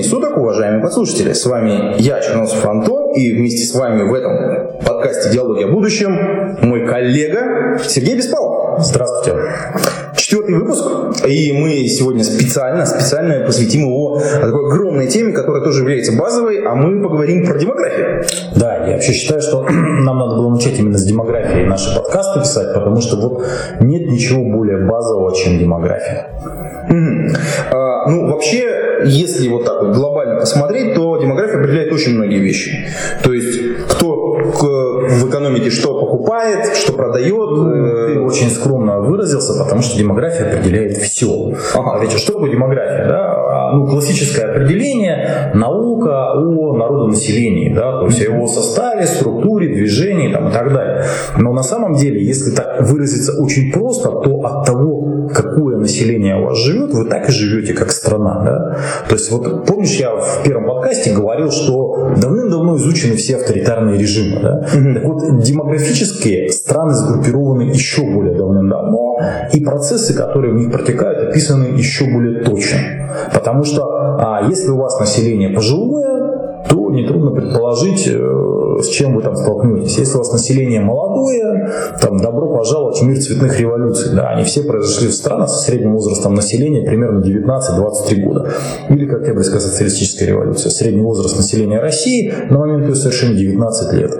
Времени суток, уважаемые подслушатели. С вами я, Черносов Антон, и вместе с вами в этом подкасте «Диалоги о будущем» мой коллега Сергей Беспалов. Здравствуйте. Четвертый выпуск, и мы сегодня специально, специально посвятим его такой огромной теме, которая тоже является базовой, а мы поговорим про демографию. Да, я вообще считаю, что нам надо было начать именно с демографии наши подкасты писать, потому что вот нет ничего более базового, чем демография. А, ну, вообще, если вот так вот глобально посмотреть, то демография определяет очень многие вещи. То есть, кто в экономике что покупает, что продает. Ну, ты очень скромно выразился, потому что демография определяет все. Ага. Ведь что такое демография? Да? Ну, классическое определение – наука о народонаселении, да? то есть о его составе, структуре, движении там, и так далее. Но на самом деле, если так выразиться очень просто, то от того, какое население у вас живет, вы так и живете, как страна. Да? То есть вот помнишь, я в первом подкасте говорил, что давным-давно изучены все авторитарные режимы. Да? Угу. Так вот, демографические страны сгруппированы еще более давным-давно, и процессы, которые в них протекают, описаны еще более точно. Потому что а, если у вас население пожилое, то нетрудно предположить, э, с чем вы там столкнетесь. Если у вас население молодое, там добро пожаловать в мир цветных революций. Да, они все произошли в странах со средним возрастом населения примерно 19-23 года. Или как Октябрьская социалистическая революция. Средний возраст населения России на момент ее совершения 19 лет.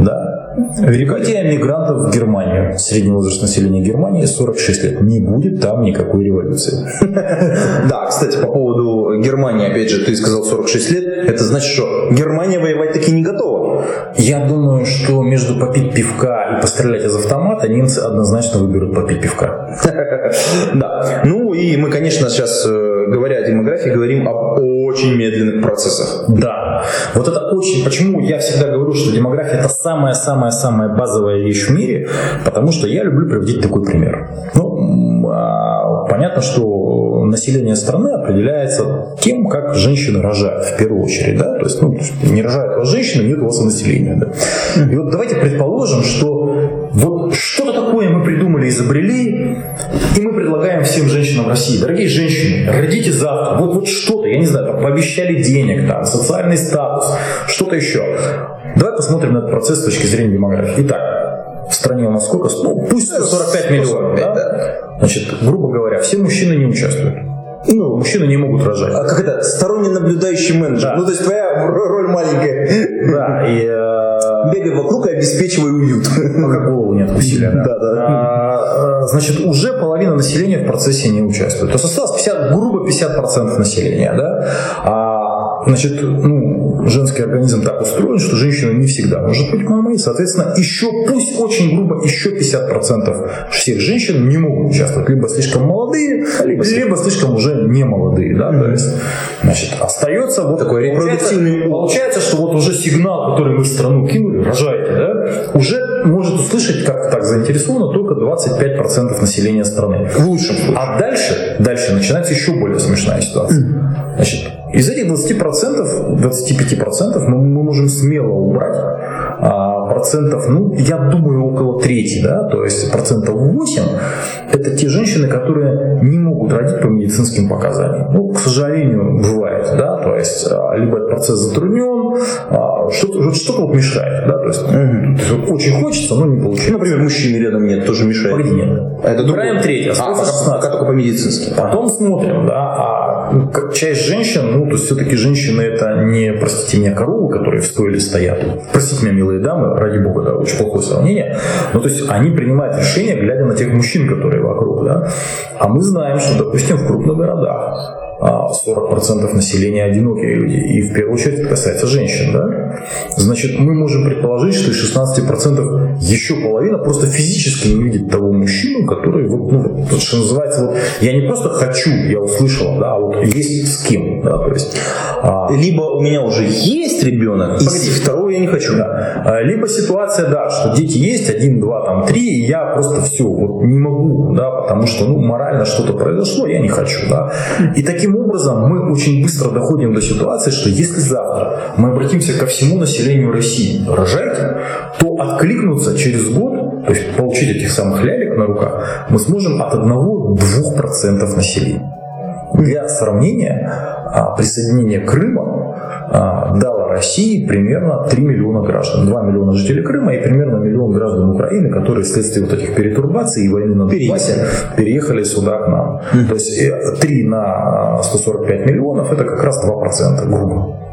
Да. Переводя мигрантов в Германию. Средний возраст населения Германии 46 лет. Не будет там никакой революции. Да, кстати, по поводу Германии, опять же, ты сказал 46 лет. Это значит, что Германия воевать таки не готова. Я думаю, что между попить пивка и пострелять из автомата немцы однозначно выберут попить пивка. Да. Ну и мы, конечно, сейчас, э, говоря о демографии, говорим об очень медленных процессах. Да. Вот это очень... Почему я всегда говорю, что демография это самая-самая-самая базовая вещь в мире? Потому что я люблю приводить такой пример. Ну, а, понятно, что население страны определяется тем, как женщины рожают в первую очередь. Да? То есть, ну, не рожают вас женщины, нет у вас населения. Да? И вот давайте предположим, что вот что-то такое мы придумали, изобрели, и мы предлагаем всем женщинам России, дорогие женщины, родите завтра, вот, вот что-то, я не знаю, там, пообещали денег, там, социальный статус, что-то еще. Давай посмотрим на этот процесс с точки зрения демографии. Итак, в стране у нас сколько? Ну, пусть 45 миллионов, да? Значит, грубо говоря, все мужчины не участвуют. Ну, мужчины не могут рожать. А как это? Сторонний наблюдающий менеджер. Да. Ну, то есть твоя роль маленькая. Да, и... Э... Бегай вокруг и обеспечивай уют. Как голову нет усилия, да. Да, да. А, э, значит, уже половина населения в процессе не участвует. То есть осталось 50, грубо 50% населения, да. А, значит, ну, женский организм так устроен, что женщина не всегда может быть мамой, соответственно, еще, пусть очень грубо, еще 50% всех женщин не могут участвовать. Либо слишком молодые, либо, либо слишком уже не молодые, да, то есть, значит, остается вот такой репродуктивный. Получается, что вот уже сигнал, который мы в страну кинули, рожайте, да, уже может услышать, как так заинтересовано, только 25% населения страны. В лучшем случае. А дальше, дальше начинается еще более смешная ситуация. Значит, из этих 20%, 25% мы, мы можем смело убрать а, процентов, ну, я думаю, около трети, да, то есть процентов 8 это те женщины, которые не могут родить по медицинским показаниям. Ну, к сожалению, бывает, да, то есть а, либо этот процесс затруднен, а, что-то, что-то вот мешает, да, то есть, угу. очень хочется, но не получается. Например, мужчины рядом нет, тоже мешает. Нет. Это Убираем треть, остается а, 16. Пока, только по медицински. Потом смотрим, да, а как часть женщин, ну, то есть все-таки женщины это не, простите меня, коровы, которые в стойле стоят. Простите меня, милые дамы, ради бога, да, очень плохое сравнение. Но то есть они принимают решения, глядя на тех мужчин, которые вокруг, да. А мы знаем, что, допустим, в крупных городах 40% населения одинокие люди. И в первую очередь это касается женщин. Да? Значит, мы можем предположить, что из 16% еще половина просто физически не видит того мужчину, который, вот, ну, вот, что называется, вот, я не просто хочу, я услышал, да, а вот есть с кем. Да, то есть, а... Либо у меня уже есть ребенок, Погоди, и второго я не хочу. Да. А, либо ситуация, да, что дети есть, один, два, там, три, и я просто все, вот не могу, да, потому что, ну, морально что-то произошло, я не хочу, да. И Таким образом, мы очень быстро доходим до ситуации, что если завтра мы обратимся ко всему населению России, рожайте, то откликнуться через год, то есть получить этих самых лялек на руках, мы сможем от 1-2% населения. Для сравнения, а, присоединение Крыма а, дало России примерно 3 миллиона граждан. 2 миллиона жителей Крыма и примерно миллион граждан Украины, которые вследствие вот этих перетурбаций и войны на Донбассе переехали сюда к нам. То есть 3 э, на 145 миллионов это как раз 2% грубо.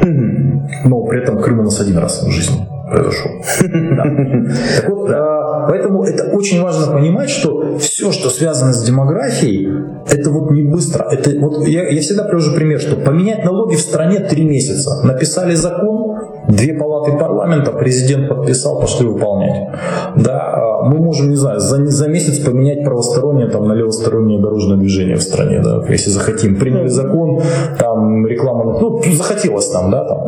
Но при этом Крым у нас один раз в жизни произошел. Так вот, а, поэтому это очень важно понимать, что все, что связано с демографией, это вот не быстро. Это вот я, я всегда привожу пример, что поменять налоги в стране три месяца. Написали закон, две палаты парламента, президент подписал, пошли выполнять. Да, а, мы можем, не знаю, за, за месяц поменять правостороннее там, на левостороннее дорожное движение в стране, да, если захотим. Приняли закон, там реклама, ну, захотелось там, да, там.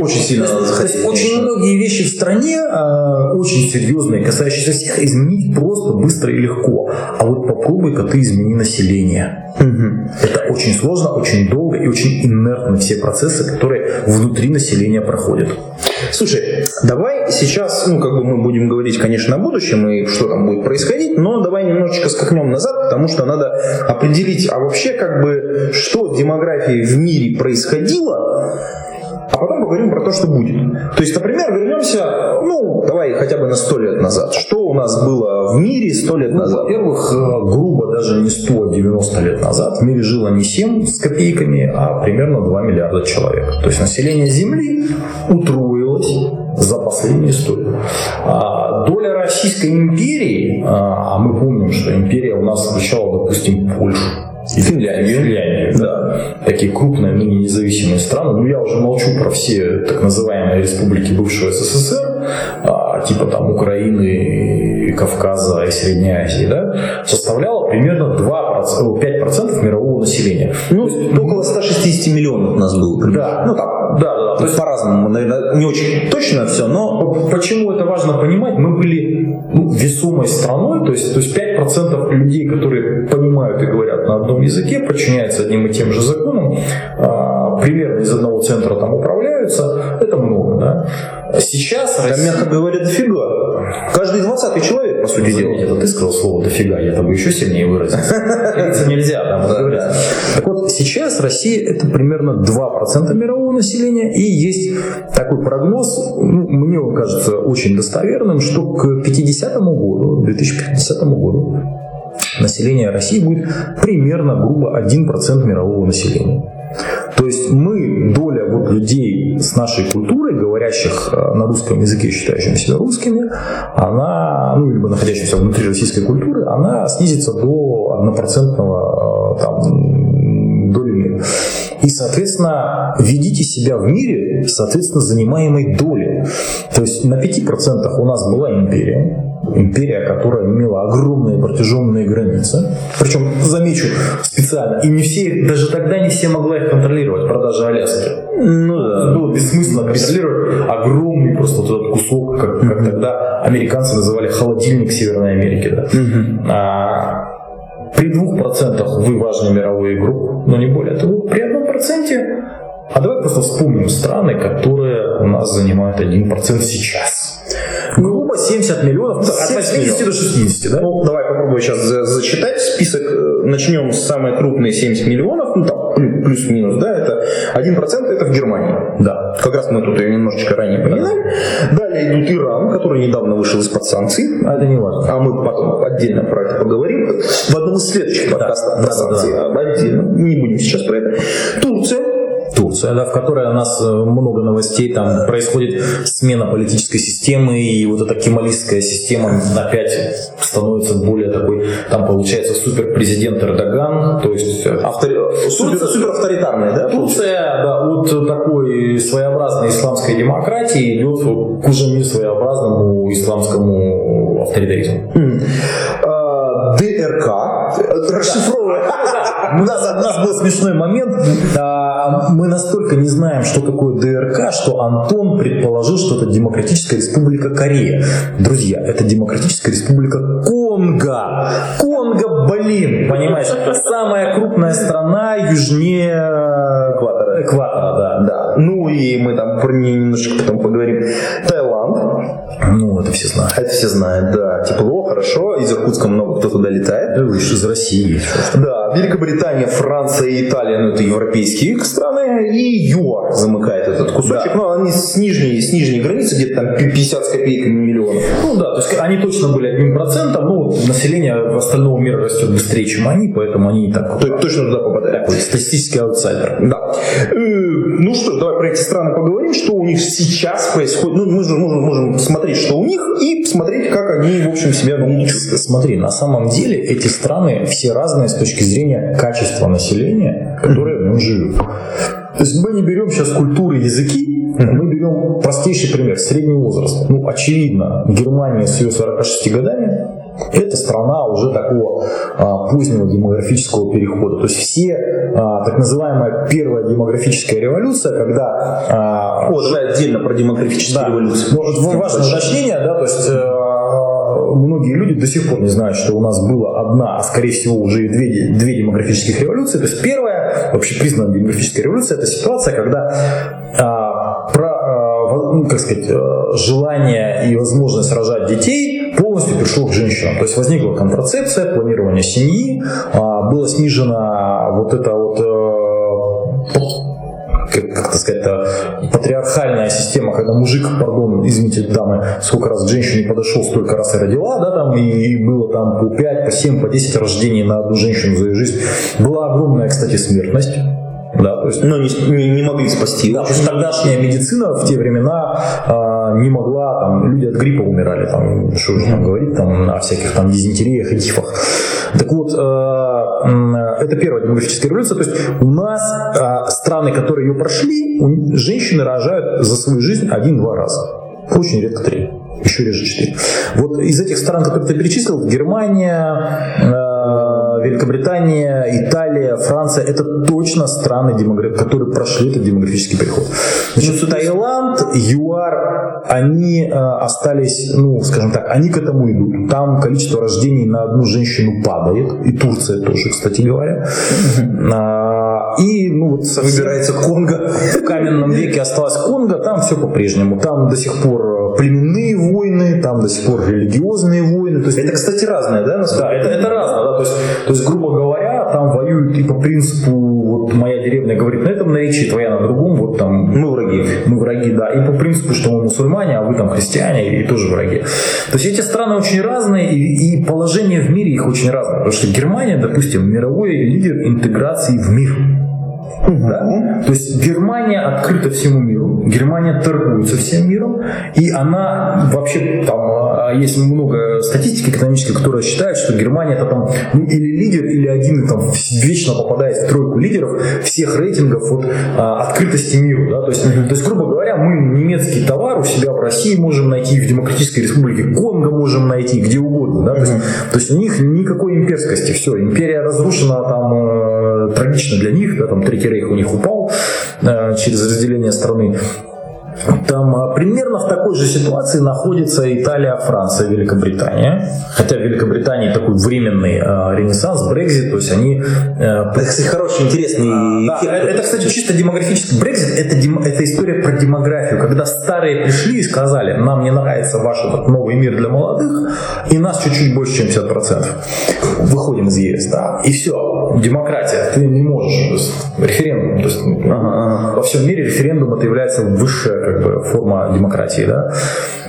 Очень сильно захотелось. Очень многие вещи в стране э, очень серьезные, касающиеся всех, изменить просто, быстро и легко. А вот попробуй-ка ты измени население. Угу. Это очень сложно, очень долго и очень инертны все процессы, которые внутри населения проходят. Слушай, давай сейчас, ну, как бы мы будем говорить, конечно, о будущем и что там будет происходить, но давай немножечко скакнем назад, потому что надо определить, а вообще, как бы, что с демографией в мире происходило, а потом поговорим про то, что будет. То есть, например, вернемся, ну, давай хотя бы на сто лет назад. Что у нас было в мире сто лет ну, назад? Во-первых, э, грубо даже не 100, а 90 лет назад в мире жило не 7 с копейками, а примерно 2 миллиарда человек. То есть население Земли утроилось за последнюю историю. А доля Российской империи, а, а мы помним, что империя у нас включала, допустим, Польшу, Финляндию. Финляндию, да. Такие крупные, ныне независимые страны. Ну, я уже молчу про все так называемые республики бывшего СССР, а, типа там Украины, Кавказа и Средней Азии, да, составляла примерно 2%, 5% мирового населения. Ну, есть, около 160 миллионов у нас было. Да. Ну, так, да, да. То есть по-разному, наверное, не очень точно все, но... Почему это важно понимать? Мы были ну, весомой страной, то есть, то есть 5% людей, которые понимают и говорят на одном языке, подчиняются одним и тем же законам, а, примерно из одного центра там управляются, это много, да. Сейчас Там, Россия... мягко говоря, дофига. Каждый двадцатый человек, по сути дела. Это ты сказал слово дофига, я там еще сильнее выразился. Это нельзя, там. Так вот, сейчас Россия это примерно 2% мирового населения, и есть такой прогноз, ну, мне он кажется очень достоверным, что к 50 году, 2050 году население России будет примерно, грубо, 1% мирового населения. То есть мы, доля вот людей с нашей культурой, говорящих э, на русском языке, считающими себя русскими, она, ну, либо находящихся внутри российской культуры, она снизится до однопроцентного э, там, доли мира. И, соответственно, ведите себя в мире, соответственно, занимаемой доли. То есть на 5% у нас была империя, империя, которая имела огромные протяженные границы. Причем, замечу специально, и не все, даже тогда не все могла их контролировать, продажа Аляски. Ну да. Было бессмысленно контролировать огромный просто вот этот кусок, как, как тогда американцы называли холодильник Северной Америки. Да. А, при двух процентах вы важный мировой игрок, но не более того, при одном проценте а давай просто вспомним страны, которые у нас занимают 1% сейчас. Грубо 70 миллионов, 70 от 80 до 60, да? Ну, давай попробую сейчас зачитать список. Начнем с самой крупной 70 миллионов, ну там плюс-минус, да, это 1% это в Германии. Да. Как раз мы тут ее немножечко ранее понимаем. Далее идут Иран, который недавно вышел из-под санкций. А это не важно. А мы потом отдельно про это поговорим. В одном из следующих подкастов да, про да, санкции. Да, да. Отдельно. Не будем сейчас про это. Турция Турция, да, в которой у нас э, много новостей, там происходит смена политической системы, и вот эта кемалистская система опять становится более такой, там получается суперпрезидент Эрдоган, то есть э, Автори... супер, супер авторитарная, да? Турция, да, от такой своеобразной исламской демократии идет к уже не своеобразному исламскому авторитаризму. А, ДРК, расшифровывая. У нас, у нас был смешной момент. Мы настолько не знаем, что такое ДРК, что Антон предположил, что это Демократическая Республика Корея. Друзья, это Демократическая Республика Конго. Конго, блин, понимаешь, самая крупная страна южнее экватора. Экватора, да. да. Ну и мы там про нее немножечко потом поговорим. Таиланд. Ну, это все знают. Это все знают, да. Тепло, хорошо. Из Иркутска много кто туда летает. Да, лишь из России. Да, Великобритания, Франция и Италия, ну это европейские страны, и ЮАР замыкает этот кусочек. Да. Ну, они с нижней, с нижней границы, где-то там 50 с копейками миллионов. Ну да, то есть они точно были одним процентом, но население остального мира растет быстрее, чем они, поэтому они не так. То, точно туда попадают. Такой статистический аутсайдер. Да. Э, ну что ж, давай про эти страны поговорим, что у них сейчас происходит. Ну, мы же можем, можем смотреть, что у них, и смотреть, как они, в общем, себя ведут. Смотри, на самом деле эти страны все разные с точки зрения качества населения, которое в нем живет. То есть мы не берем сейчас культуры, языки, мы берем простейший пример, средний возраст. Ну, очевидно, Германия с ее 46 годами это страна уже такого а, позднего демографического перехода. То есть все а, так называемая первая демографическая революция, когда... А, О, давай отдельно про демографическую да, революцию. Может, важное уточнение, да, то есть э, многие люди до сих пор не знают, что у нас была одна, а скорее всего уже и две, две демографических революции. То есть первая, вообще признанная демографическая революция, это ситуация, когда а, про, ну, как сказать, э, желание и возможность рожать детей полностью пришло к женщинам. То есть возникла контрацепция, планирование семьи, а, было снижено вот это вот э, как, как сказать, патриархальная система, когда мужик, пардон, извините, дамы, сколько раз к женщине подошел, столько раз и родила, да, там, и было там по 5, по 7, по 10 рождений на одну женщину за ее жизнь. Была огромная, кстати, смертность. Да, то есть, но не, не, не могли спасти. Да, потому тогдашняя медицина в те времена а, не могла, там, люди от гриппа умирали, там, что же там говорить, там, о всяких там дизентериях и тифах. Так вот, э, это первая демографическая революция. То есть у нас э, страны, которые ее прошли, женщины рожают за свою жизнь один-два раза. Очень редко три еще реже 4. Вот из этих стран, которые ты перечислил, Германия, э, Великобритания, Италия, Франция, это точно страны, которые прошли этот демографический переход. Значит, ну, Таиланд, ЮАР, они э, остались, ну, скажем так, они к этому идут. Там количество рождений на одну женщину падает, и Турция тоже, кстати говоря. А, и, ну, вот выбирается Конго. В каменном веке осталась Конго, там все по-прежнему. Там до сих пор племенные войны, там до сих пор религиозные войны. То есть, это, кстати, разное, да? Да, это, это разное. Да? То, есть, то есть, грубо говоря, там воюют и по принципу, вот моя деревня говорит на этом наречии, твоя на другом, вот там мы враги. Мы враги, да. И по принципу, что мы мусульмане, а вы там христиане и тоже враги. То есть эти страны очень разные, и, и положение в мире их очень разное. Потому что Германия, допустим, мировой лидер интеграции в мир. Да? То есть Германия открыта всему миру, Германия торгует со всем миром, и она вообще там а, есть много статистики экономической, которая считает, что Германия это там ну, или лидер, или один там вечно попадает в тройку лидеров всех рейтингов от а, открытости миру. Да? То, есть, то есть, грубо говоря, мы немецкий товар у себя в России можем найти, в Демократической Республике Конго можем найти, где угодно. Да? То, есть, то есть у них никакой имперскости, все, империя разрушена там э, трагично для них, да, там Третий рейх у них упал через разделение страны. Там а, примерно в такой же ситуации находится Италия, Франция, Великобритания. Хотя в Великобритании такой временный э, ренессанс, Брекзит, то есть они... Э, это, кстати, хороший, интересный а, да, это, кстати, чисто демографический. Брекзит это, дем, это история про демографию, когда старые пришли и сказали, нам не нравится ваш этот новый мир для молодых, и нас чуть-чуть больше, чем 50%. Выходим из ЕС, да, и все, демократия, ты не можешь, референдум, то есть, ага, ага. во всем мире референдум это является высшая как бы форма демократии, да.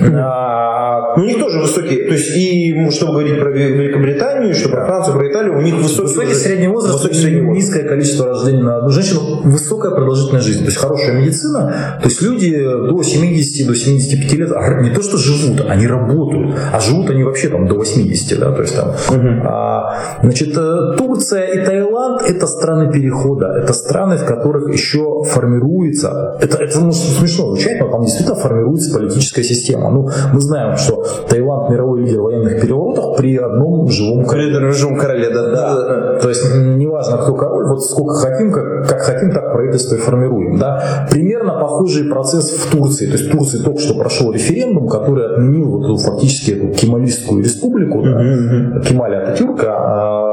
А, ну, у них тоже высокие, то есть и чтобы говорить про Великобританию, что про Францию, про Италию, у них высокий, высокий средний возраст, высокий средний возраст. низкое количество рождений на одну женщину, высокая продолжительность жизни, то есть хорошая медицина, то есть люди до 70, до 75 лет а не то что живут, они работают, а живут они вообще там до 80, да, то есть там. Угу. А, значит, э, Турция и Таиланд это страны перехода, это страны, в которых еще формируется, это, это ну, смешно звучать, но там действительно формируется политическая система. Ну, мы знаем, что Таиланд мировой лидер военных переворотов при одном живом короле. При живом короле, да, да. да. То есть неважно, кто король, вот сколько хотим, как, как хотим, так правительство и формируем. Да. Примерно похожий процесс в Турции. То есть в Турции только что прошел референдум, который отменил вот эту, фактически эту кемалистскую республику, да. Кемаля Ататюрка, а,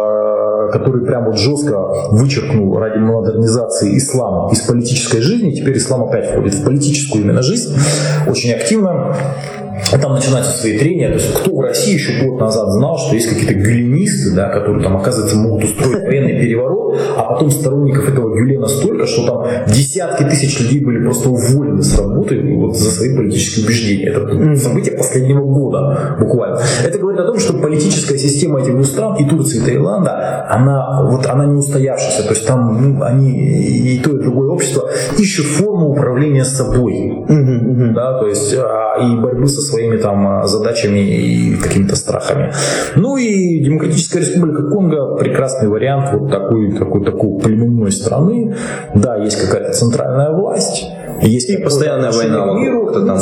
который прям вот жестко вычеркнул ради модернизации ислама из политической жизни. Теперь ислам опять входит в политическую именно жизнь очень активно. Там начинаются свои трения. То есть кто в России еще год назад знал, что есть какие-то гюленисты, да, которые там, оказывается, могут устроить военный переворот, а потом сторонников этого гюлена столько, что там десятки тысяч людей были просто уволены с работы вот, за свои политические убеждения. Это событие последнего года буквально. Это говорит о том, что политическая система этих двух стран, и Турции, и Таиланда, она, вот, она не устоявшаяся. То есть там ну, они и то, и другое общество ищут форму управления собой. Да, то есть а, и борьбы со своими там задачами и какими-то страхами. Ну и Демократическая Республика Конго прекрасный вариант вот такой, такой, такой племенной страны. Да, есть какая-то центральная власть, есть и постоянная война миру, там,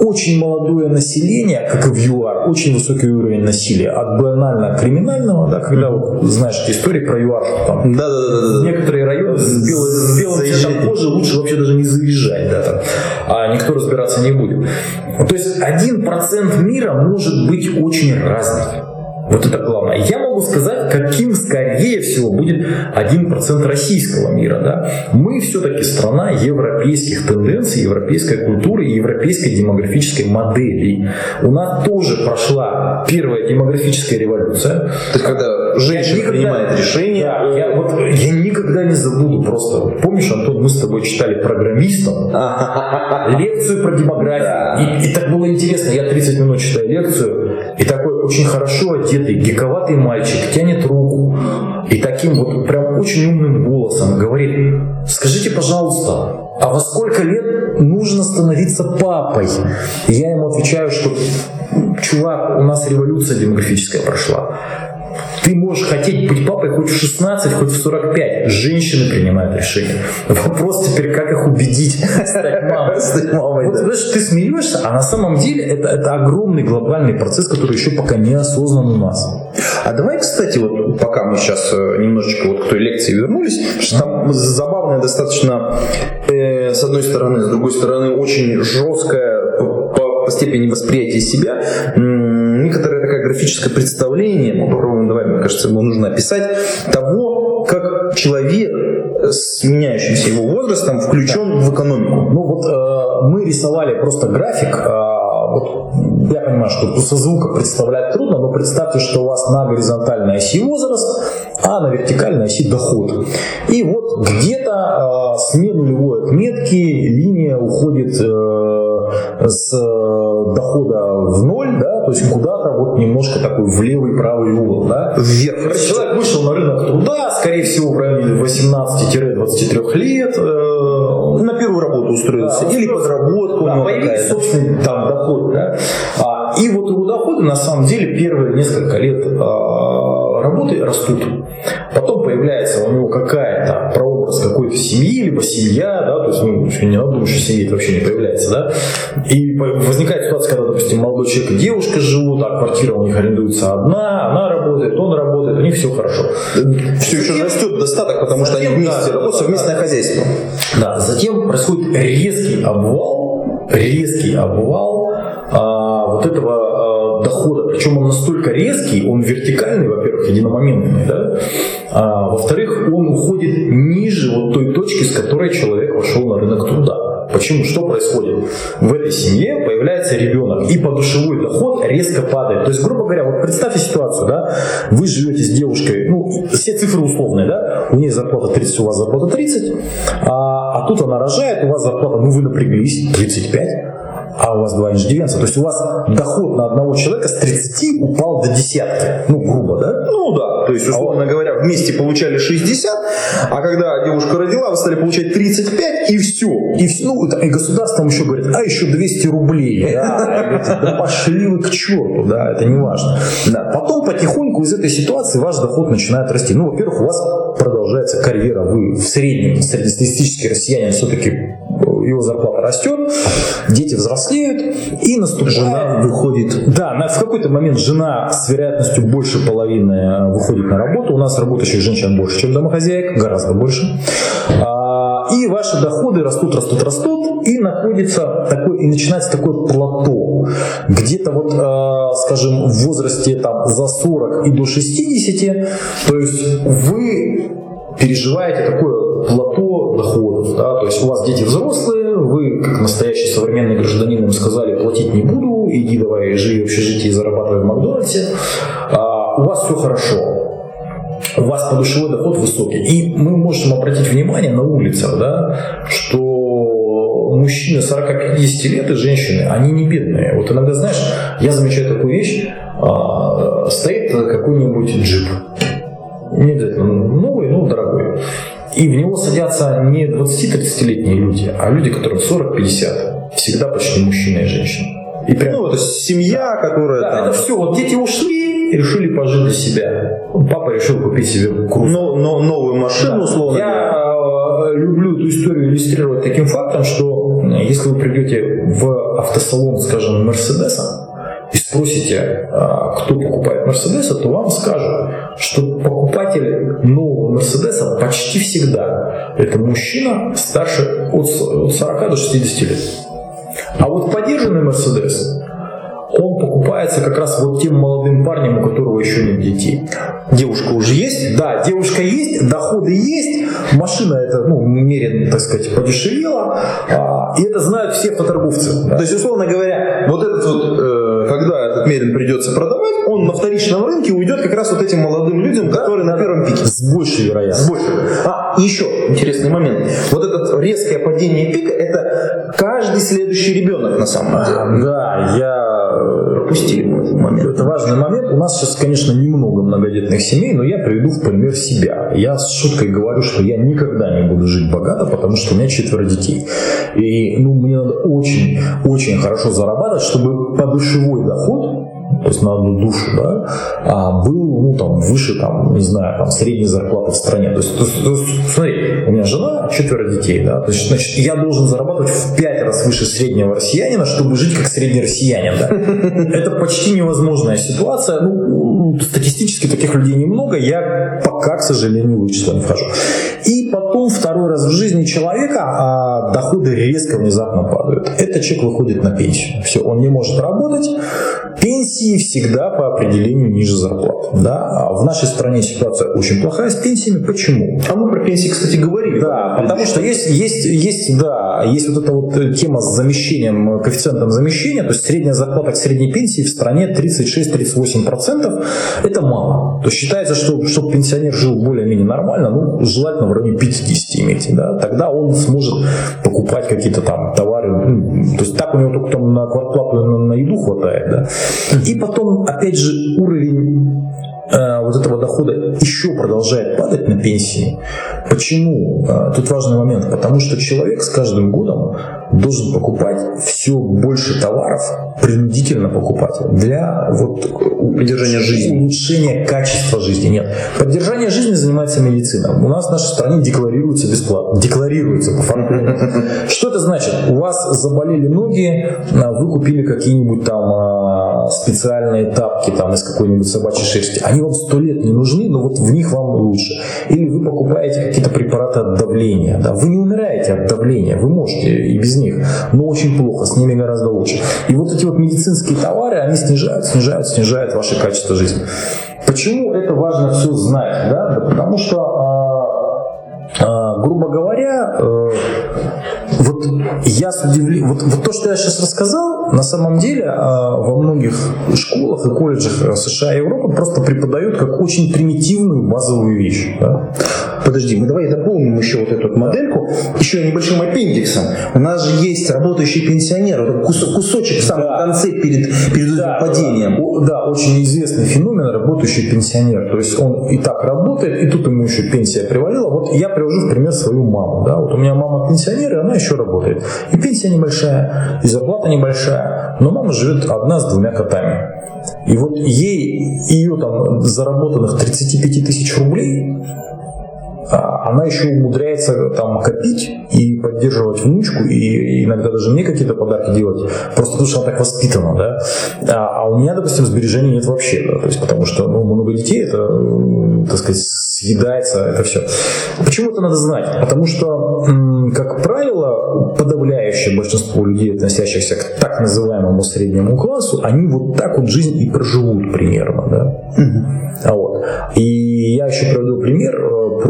очень молодое население, как и в ЮАР, очень высокий уровень насилия. От банально-криминального, да, когда вот, знаешь истории про ЮАР, что там да, да, да, да. некоторые районы с, белой, с белым цветом кожи лучше вообще даже не заезжать, да, там, а никто разбираться не будет. То есть один процент мира может быть очень разный. Вот это главное. Я могу сказать, каким, скорее всего, будет 1% российского мира. Да? Мы все-таки страна европейских тенденций, европейской культуры и европейской демографической модели. У нас тоже прошла первая демографическая революция. То есть, когда женщина никогда, принимает решение. Да, я, вот, я никогда не забуду просто. Помнишь, Антон, мы с тобой читали программистом лекцию про демографию. И, и так было интересно. Я 30 минут читаю лекцию, и такой очень хорошо одетый, гиковатый мальчик тянет руку и таким вот прям очень умным голосом говорит, скажите, пожалуйста, а во сколько лет нужно становиться папой? И я ему отвечаю, что чувак, у нас революция демографическая прошла. Ты можешь хотеть быть папой хоть в 16, хоть в 45. Женщины принимают решение. Вопрос теперь, как их убедить стать мамой. Стать мамой вот, да. знаешь, ты смеешься, а на самом деле это, это огромный глобальный процесс, который еще пока не осознан у нас. А давай, кстати, вот пока мы сейчас э, немножечко вот к той лекции вернулись, что там забавная достаточно, э, с одной стороны, с другой стороны, очень жесткая по, по степени восприятия себя графическое представление, попробуем, давай, мне кажется, ему нужно описать, того, как человек с меняющимся его возрастом включен да. в экономику. Ну вот э, мы рисовали просто график, э, вот я понимаю, что со звука представлять трудно, но представьте, что у вас на горизонтальной оси возраст, а на вертикальной оси доход. И вот где-то э, с нулевой отметки линия уходит э, с дохода в ноль, да, то есть куда-то вот немножко такой в левый правый угол, да. Вверх. Человек вышел на рынок труда, скорее всего, в районе 18-23 лет. Э, на первую работу устроился. Да, или подработку. Да, появился собственный там доход, да. А, и вот у дохода на самом деле первые несколько лет а, работы растут. Потом появляется у него какая-то прообраз какой-то семьи, либо семья, да, то есть ну, не надо думать, что семьи это вообще не появляется, да. И возникает ситуация, когда, допустим, молодой человек и девушка живут, а квартира у них арендуется одна, она работает, он работает, у них все хорошо. Все еще растет достаток, потому что они вместе да, работают, совместное да, хозяйство. Да, затем происходит резкий обвал, резкий обвал а, вот этого а, дохода. Причем он настолько резкий, он вертикальный, во-первых, единомоментный, да? а, во-вторых, он уходит ниже вот той точки, с которой человек вошел на рынок труда. Почему? Что происходит? В этой семье появляется ребенок, и подушевой доход резко падает. То есть, грубо говоря, вот представьте ситуацию, да, вы живете с девушкой, ну, все цифры условные, да, у нее зарплата 30, у вас зарплата 30, а, а тут она рожает, у вас зарплата, ну, вы напряглись, 35, а у вас два иждивенца. То есть у вас доход на одного человека с 30 упал до десятки. Ну, грубо, да? Ну да. То есть, условно а говоря, вместе получали 60, а когда девушка родила, вы стали получать 35, и все. И, все. Ну, и государство еще говорит, а еще 200 рублей. Да, да пошли вы к черту, да, это не важно. Да. Потом потихоньку из этой ситуации ваш доход начинает расти. Ну, во-первых, у вас продолжается карьера, вы в среднем, среднестатистический россиянин все-таки его зарплата растет, дети взрослеют, и наступает... Жена выходит... Да, на, в какой-то момент жена с вероятностью больше половины э, выходит на работу. У нас работающих женщин больше, чем домохозяек, гораздо больше. А, и ваши доходы растут, растут, растут, и находится такой, и начинается такое плато. Где-то вот, э, скажем, в возрасте там за 40 и до 60, то есть вы переживаете такое плато доходов. Да? То есть у вас дети взрослые, вы, как настоящий современный гражданин, им сказали, платить не буду, иди давай живи в общежитии, зарабатывай в Макдональдсе, а, у вас все хорошо, у вас подушевой доход высокий. И мы можем обратить внимание на улицах, да, что мужчины 40-50 лет и женщины, они не бедные. Вот иногда, знаешь, я замечаю такую вещь, а, стоит какой-нибудь джип, не И в него садятся не 20-30-летние люди, а люди, которым 40-50. Всегда почти мужчина и женщина. И прям, ну, это семья, которая... Да, там... это все. Вот дети ушли, и решили пожить для себя. Папа решил купить себе круг. Но, но, новую машину, да. условно Я говоря. люблю эту историю иллюстрировать таким фактом, что если вы придете в автосалон, скажем, Мерседеса, и спросите, а, кто покупает Мерседеса, то вам скажут, что покупатель нового Мерседеса почти всегда это мужчина старше от 40 до 60 лет. А вот поддержанный Мерседес он покупается как раз вот тем молодым парнем, у которого еще нет детей. Девушка уже есть? Да, девушка есть, доходы есть, машина это, ну, меренно, так сказать, подешевела, а, и это знают все фоторговцы. Да. То есть, условно говоря, вот этот вот, э, когда этот мерин придется продавать, он на вторичном рынке уйдет как раз вот этим молодым людям, да? которые на первом пике. С большей вероятностью. С большей. А, еще интересный момент. Вот это резкое падение пика, это каждый следующий ребенок на самом деле. Да, я пропустили этот момент. Это важный момент. У нас сейчас, конечно, немного многодетных семей, но я приведу в пример себя. Я с шуткой говорю, что я никогда не буду жить богато, потому что у меня четверо детей. И ну, мне надо очень, очень хорошо зарабатывать, чтобы подушевой доход то есть на одну душу, да, а был, ну, там, выше, там, не знаю, там, средней зарплаты в стране. То есть, то, то, смотри, у меня жена, четверо детей, да, то есть, значит, я должен зарабатывать в пять раз выше среднего россиянина, чтобы жить как средний россиянин, да. Это почти невозможная ситуация, ну, статистически таких людей немного, я пока, к сожалению, в их число не вхожу. И потом второй раз в жизни человека а доходы резко внезапно падают. Этот человек выходит на пенсию. Все, он не может работать, Пенсии всегда по определению ниже зарплат. Да? А в нашей стране ситуация очень плохая с пенсиями. Почему? А мы про пенсии, кстати, говорили. Да, потому что есть, есть, есть, да, есть вот эта вот тема с замещением, коэффициентом замещения, то есть средняя зарплата к средней пенсии в стране 36-38%. Это мало. То считается, что чтобы пенсионер жил более-менее нормально, ну, желательно в районе 50 иметь. Да? Тогда он сможет покупать какие-то там товары. Ну, то есть так у него только там на квартплату на, на еду хватает. Да? И потом, опять же, уровень э, вот этого дохода еще продолжает падать на пенсии. Почему? Э, тут важный момент. Потому что человек с каждым годом должен покупать все больше товаров, принудительно покупать, для вот поддержания жизни. Улучшения качества жизни. Нет. Поддержание жизни занимается медицина. У нас в нашей стране декларируется бесплатно. Декларируется по факту. Что это значит? У вас заболели ноги, а вы купили какие-нибудь там а, специальные тапки там из какой-нибудь собачьей шерсти. Они вам сто лет не нужны, но вот в них вам лучше. Или вы покупаете какие-то препараты от давления. Да? Вы не умираете от давления, вы можете и без них, но очень плохо, с ними гораздо лучше. И вот эти вот медицинские товары, они снижают, снижают, снижают ваше качество жизни. Почему это важно все знать? Да? Да потому что, а, а, грубо говоря, э, вот я с удивлением, вот, вот то, что я сейчас рассказал, на самом деле а, во многих школах и колледжах США и Европы просто преподают как очень примитивную базовую вещь. Да? Подожди, мы давай дополним еще вот эту модельку еще небольшим аппендиксом. У нас же есть работающий пенсионер, вот кусок, кусочек в самом да. конце перед, перед да, падением. Да, очень известный феномен работающий пенсионер. То есть он и так работает, и тут ему еще пенсия привалила. Вот я привожу в пример свою маму. Да? Вот у меня мама пенсионер, и она еще работает. И пенсия небольшая, и зарплата небольшая. Но мама живет одна с двумя котами. И вот ей, ее там заработанных 35 тысяч рублей она еще умудряется там копить и поддерживать внучку, и иногда даже мне какие-то подарки делать, просто потому что она так воспитана, да. А, а у меня, допустим, сбережений нет вообще, да, то есть потому что ну, много детей, это, так сказать, съедается, это все. Почему это надо знать? Потому что, как правило, подавляющее большинство людей, относящихся к так называемому среднему классу, они вот так вот жизнь и проживут примерно, да. А вот. И я еще приведу пример э,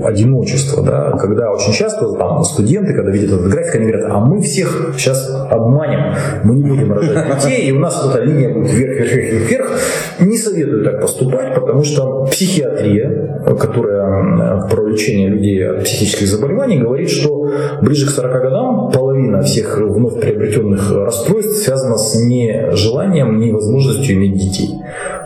про одиночества, да, когда очень часто там, студенты, когда видят этот график, они говорят, а мы всех сейчас обманем, мы не будем рожать детей, и у нас вот эта линия будет вверх, вверх, вверх, вверх. Не советую так поступать, потому что психиатрия, которая про лечение людей от психических заболеваний, говорит, что ближе к 40 годам половина всех вновь приобретенных расстройств связана с нежеланием, невозможностью иметь детей.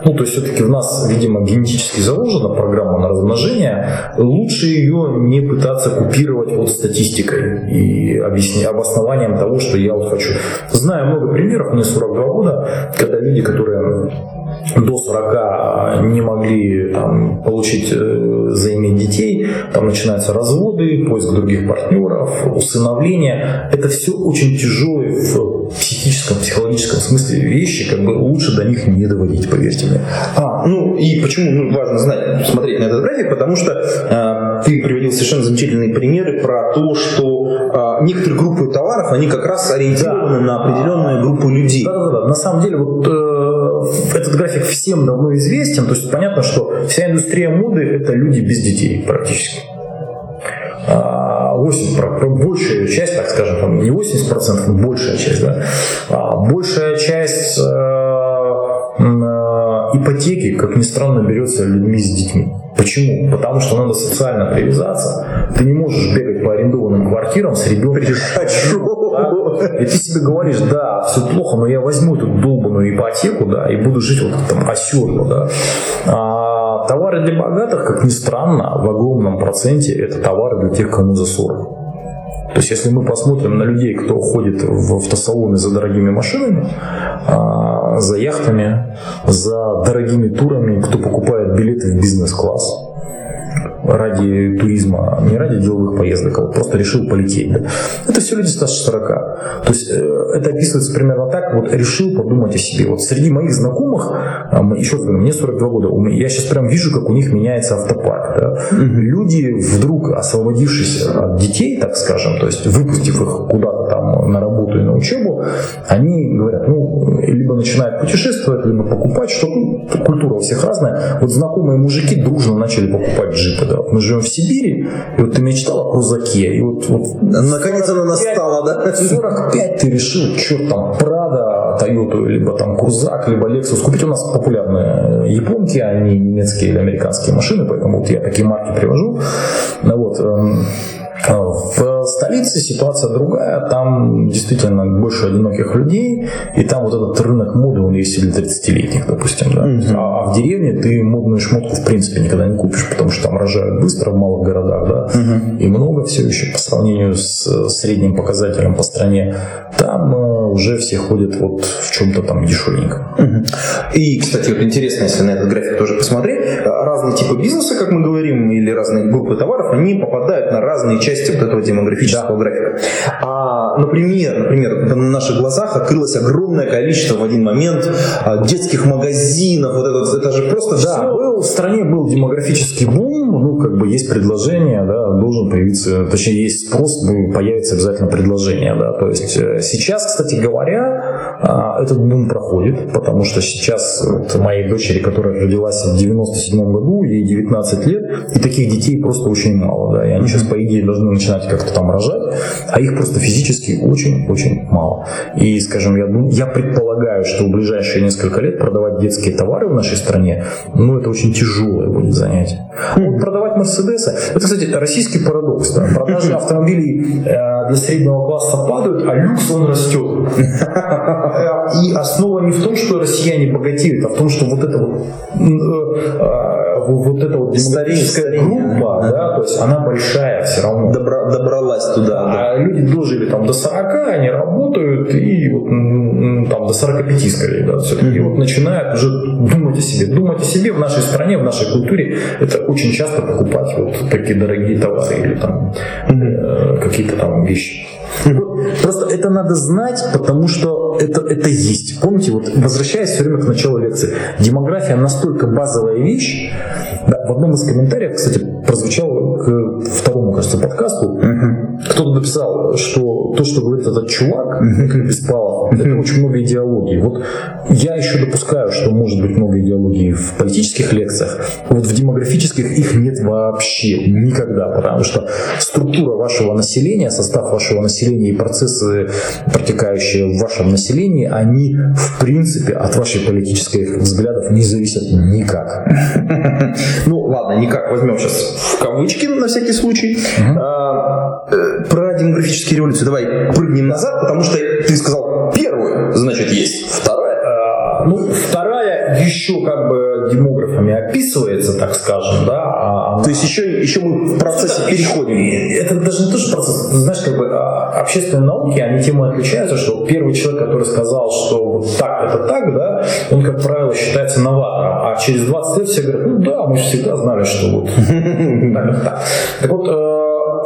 Ну, то есть все-таки в нас, видимо, генетически заложена программа на размножение. Лучше ее не пытаться купировать вот статистикой и объяснить, обоснованием того, что я вот хочу. Знаю много примеров, мне 42 года, когда люди, которые до 40 не могли там, получить, э, заиметь детей, там начинаются разводы, поиск других партнеров, усыновление. Это все очень тяжелые в психическом, психологическом смысле вещи, как бы лучше до них не доводить, поверьте мне. А, ну и почему ну, важно знать, смотреть на этот график, потому что э, ты приводил совершенно замечательные примеры про то, что э, некоторые группы товаров, они как раз ориентированы да. на определенную группу людей. Да-да-да, на самом деле вот э, этот график всем давно известен, то есть понятно, что вся индустрия моды это люди без детей практически. 80, а, большая часть, так скажем, там не 80%, но большая часть, да, а, большая часть э, ипотеки, как ни странно, берется людьми с детьми. Почему? Потому что надо социально привязаться. Ты не можешь бегать по арендованным квартирам с ребенком. Да? И ты себе говоришь, да, все плохо, но я возьму эту долбанную ипотеку, да, и буду жить вот там оседло, да. А товары для богатых, как ни странно, в огромном проценте это товары для тех, кому за 40. То есть, если мы посмотрим на людей, кто ходит в автосалоны за дорогими машинами, а, за яхтами, за дорогими турами, кто покупает билеты в бизнес-класс, ради туризма, не ради деловых поездок, а вот просто решил полететь. Да? Это все люди старше 40. То есть э, это описывается примерно так, вот решил подумать о себе. Вот среди моих знакомых, еще раз говорю, мне 42 года, я сейчас прям вижу, как у них меняется автопарк. Да? Люди, вдруг освободившись от детей, так скажем, то есть выпустив их куда-то там на работу и на учебу, они говорят, ну, либо начинают путешествовать, либо покупать, что ну, культура у всех разная. Вот знакомые мужики дружно начали покупать джипы. Да? Вот мы живем в Сибири, и вот ты мечтал о крузаке, и вот, вот наконец она настала, да? 45 ты решил, что там, Прада, Тойоту, либо там Крузак, либо Lexus купить. У нас популярные японки, они немецкие или американские машины, поэтому вот я такие марки привожу. Вот. А в столице ситуация другая, там действительно больше одиноких людей, и там вот этот рынок моды, он есть для 30-летних, допустим. Да? Mm-hmm. А в деревне ты модную шмотку в принципе никогда не купишь, потому что там рожают быстро в малых городах, да, mm-hmm. и много все еще по сравнению с средним показателем по стране. Там э, уже все ходят вот в чем-то там дешевеньком. И, кстати, вот интересно, если на этот график тоже посмотреть, разные типы бизнеса, как мы говорим, или разные группы товаров, они попадают на разные части вот этого демографического да. графика. А, например, например, на наших глазах открылось огромное количество в один момент а, детских магазинов, вот это, это же просто да, все. Был, в стране был демографический бум, ну, как бы есть предложение, да, должен появиться, точнее, есть спрос, появится обязательно предложение, да, то есть э, сейчас, кстати говоря, а, этот бум проходит, потому что сейчас вот моей дочери, которая родилась в 97 году, ей 19 лет, и таких детей просто очень мало, да, и они сейчас, по идее, должны начинать как-то там рожать, а их просто физически очень-очень мало. И, скажем, я, я предполагаю, что в ближайшие несколько лет продавать детские товары в нашей стране, ну, это очень тяжелое будет занятие. Mm-hmm. продавать Мерседесы, это, кстати, российский парадокс, да, продажи автомобилей э, для среднего класса падают, а люкс, он растет. И основа не в том, что россияне богатеют, а в том, что вот это вот э, э, вот эта вот демографическая группа, да, то есть она большая все равно. Добра, добралась туда. А да. люди дожили там до 40, они работают, и вот, там до 45 скорее, да, все-таки. Mm-hmm. вот начинают уже думать о себе. Думать о себе в нашей стране, в нашей культуре, это очень часто покупать вот такие дорогие товары или там э, какие-то там вещи. Просто это надо знать, потому что это, это есть. Помните, вот возвращаясь все время к началу лекции, демография настолько базовая вещь. Да, в одном из комментариев, кстати, прозвучало к второму кажется, подкасту. Кто-то написал, что то, что говорит этот чувак, как Беспалов, это очень много идеологии. Вот я еще допускаю, что может быть много идеологии в политических лекциях. Вот в демографических их нет вообще никогда, потому что структура вашего населения, состав вашего населения и процессы, протекающие в вашем населении, они в принципе от вашей политических взглядов не зависят никак. Ладно, никак возьмем сейчас в кавычки на всякий случай. А, э, про демографические революции давай прыгнем назад, потому что ты сказал первую, значит есть вторая. А, ну, вторая еще как бы демографами описывается, так скажем, да. А то есть еще, еще мы в процессе это, переходим. Это даже не то, что процесс. Знаешь, как бы а, общественные науки, они тем и отличаются, что первый человек, который сказал, что вот так это так, да, он, как правило, считается новатором. А через 20 лет все говорят, ну да, мы же всегда знали, что вот так это так. Так вот, э,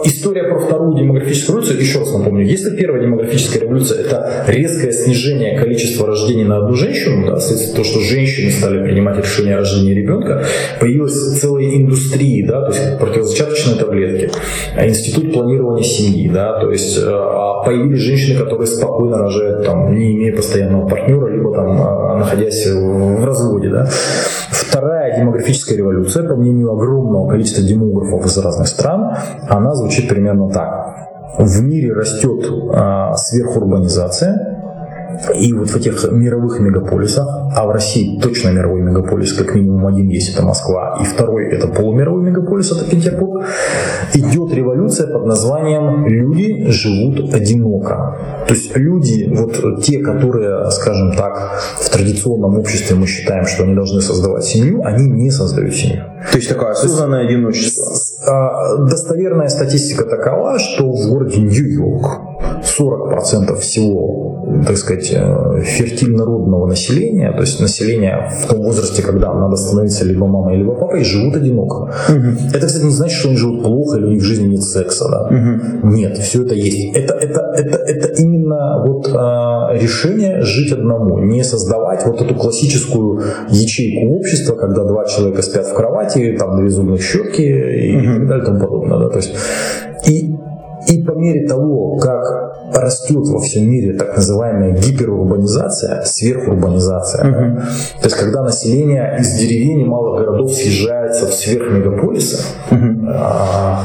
история про вторую демографическую революцию, еще раз напомню, если первая демографическая революция – это резкое снижение количества рождений на одну женщину, да, вследствие того, что женщины стали принимать решение о рождении ребенка, появилась целая индустрия, да, то есть противозачаточные таблетки, а институт планирования семьи, да, то есть э, а появились женщины, которые спокойно рожают, там, не имея постоянного партнера, либо там, а, находясь в разводе, да. Вторая демографическая революция, по мнению огромного количества демографов из разных стран, она звучит примерно так. В мире растет а, сверхурбанизация, и вот в этих мировых мегаполисах, а в России точно мировой мегаполис, как минимум один есть, это Москва, и второй это полумировой мегаполис, это Петербург, идет революция под названием «Люди живут одиноко». То есть люди, вот те, которые, скажем так, в традиционном обществе мы считаем, что они должны создавать семью, они не создают семью. То есть такое осознанное одиночество. А, достоверная статистика такова, что в городе Нью-Йорк 40% всего, так сказать, э, фертильнородного населения, то есть населения в том возрасте, когда надо становиться либо мамой, либо папой, живут одиноко. Угу. Это, кстати, не значит, что они живут плохо или у них в жизни нет секса. Да? Угу. Нет, все это есть. Это, это, это, это именно вот а, решение жить одному, не создавать вот эту классическую ячейку общества, когда два человека спят в кровати, там две зубных щетки и угу. так далее и тому подобное. Да? То есть, и и по мере того, как растет во всем мире так называемая гиперурбанизация, сверхурбанизация, угу. да, то есть когда население из деревень и малых городов съезжается в сверхмегаполисы. Угу. А...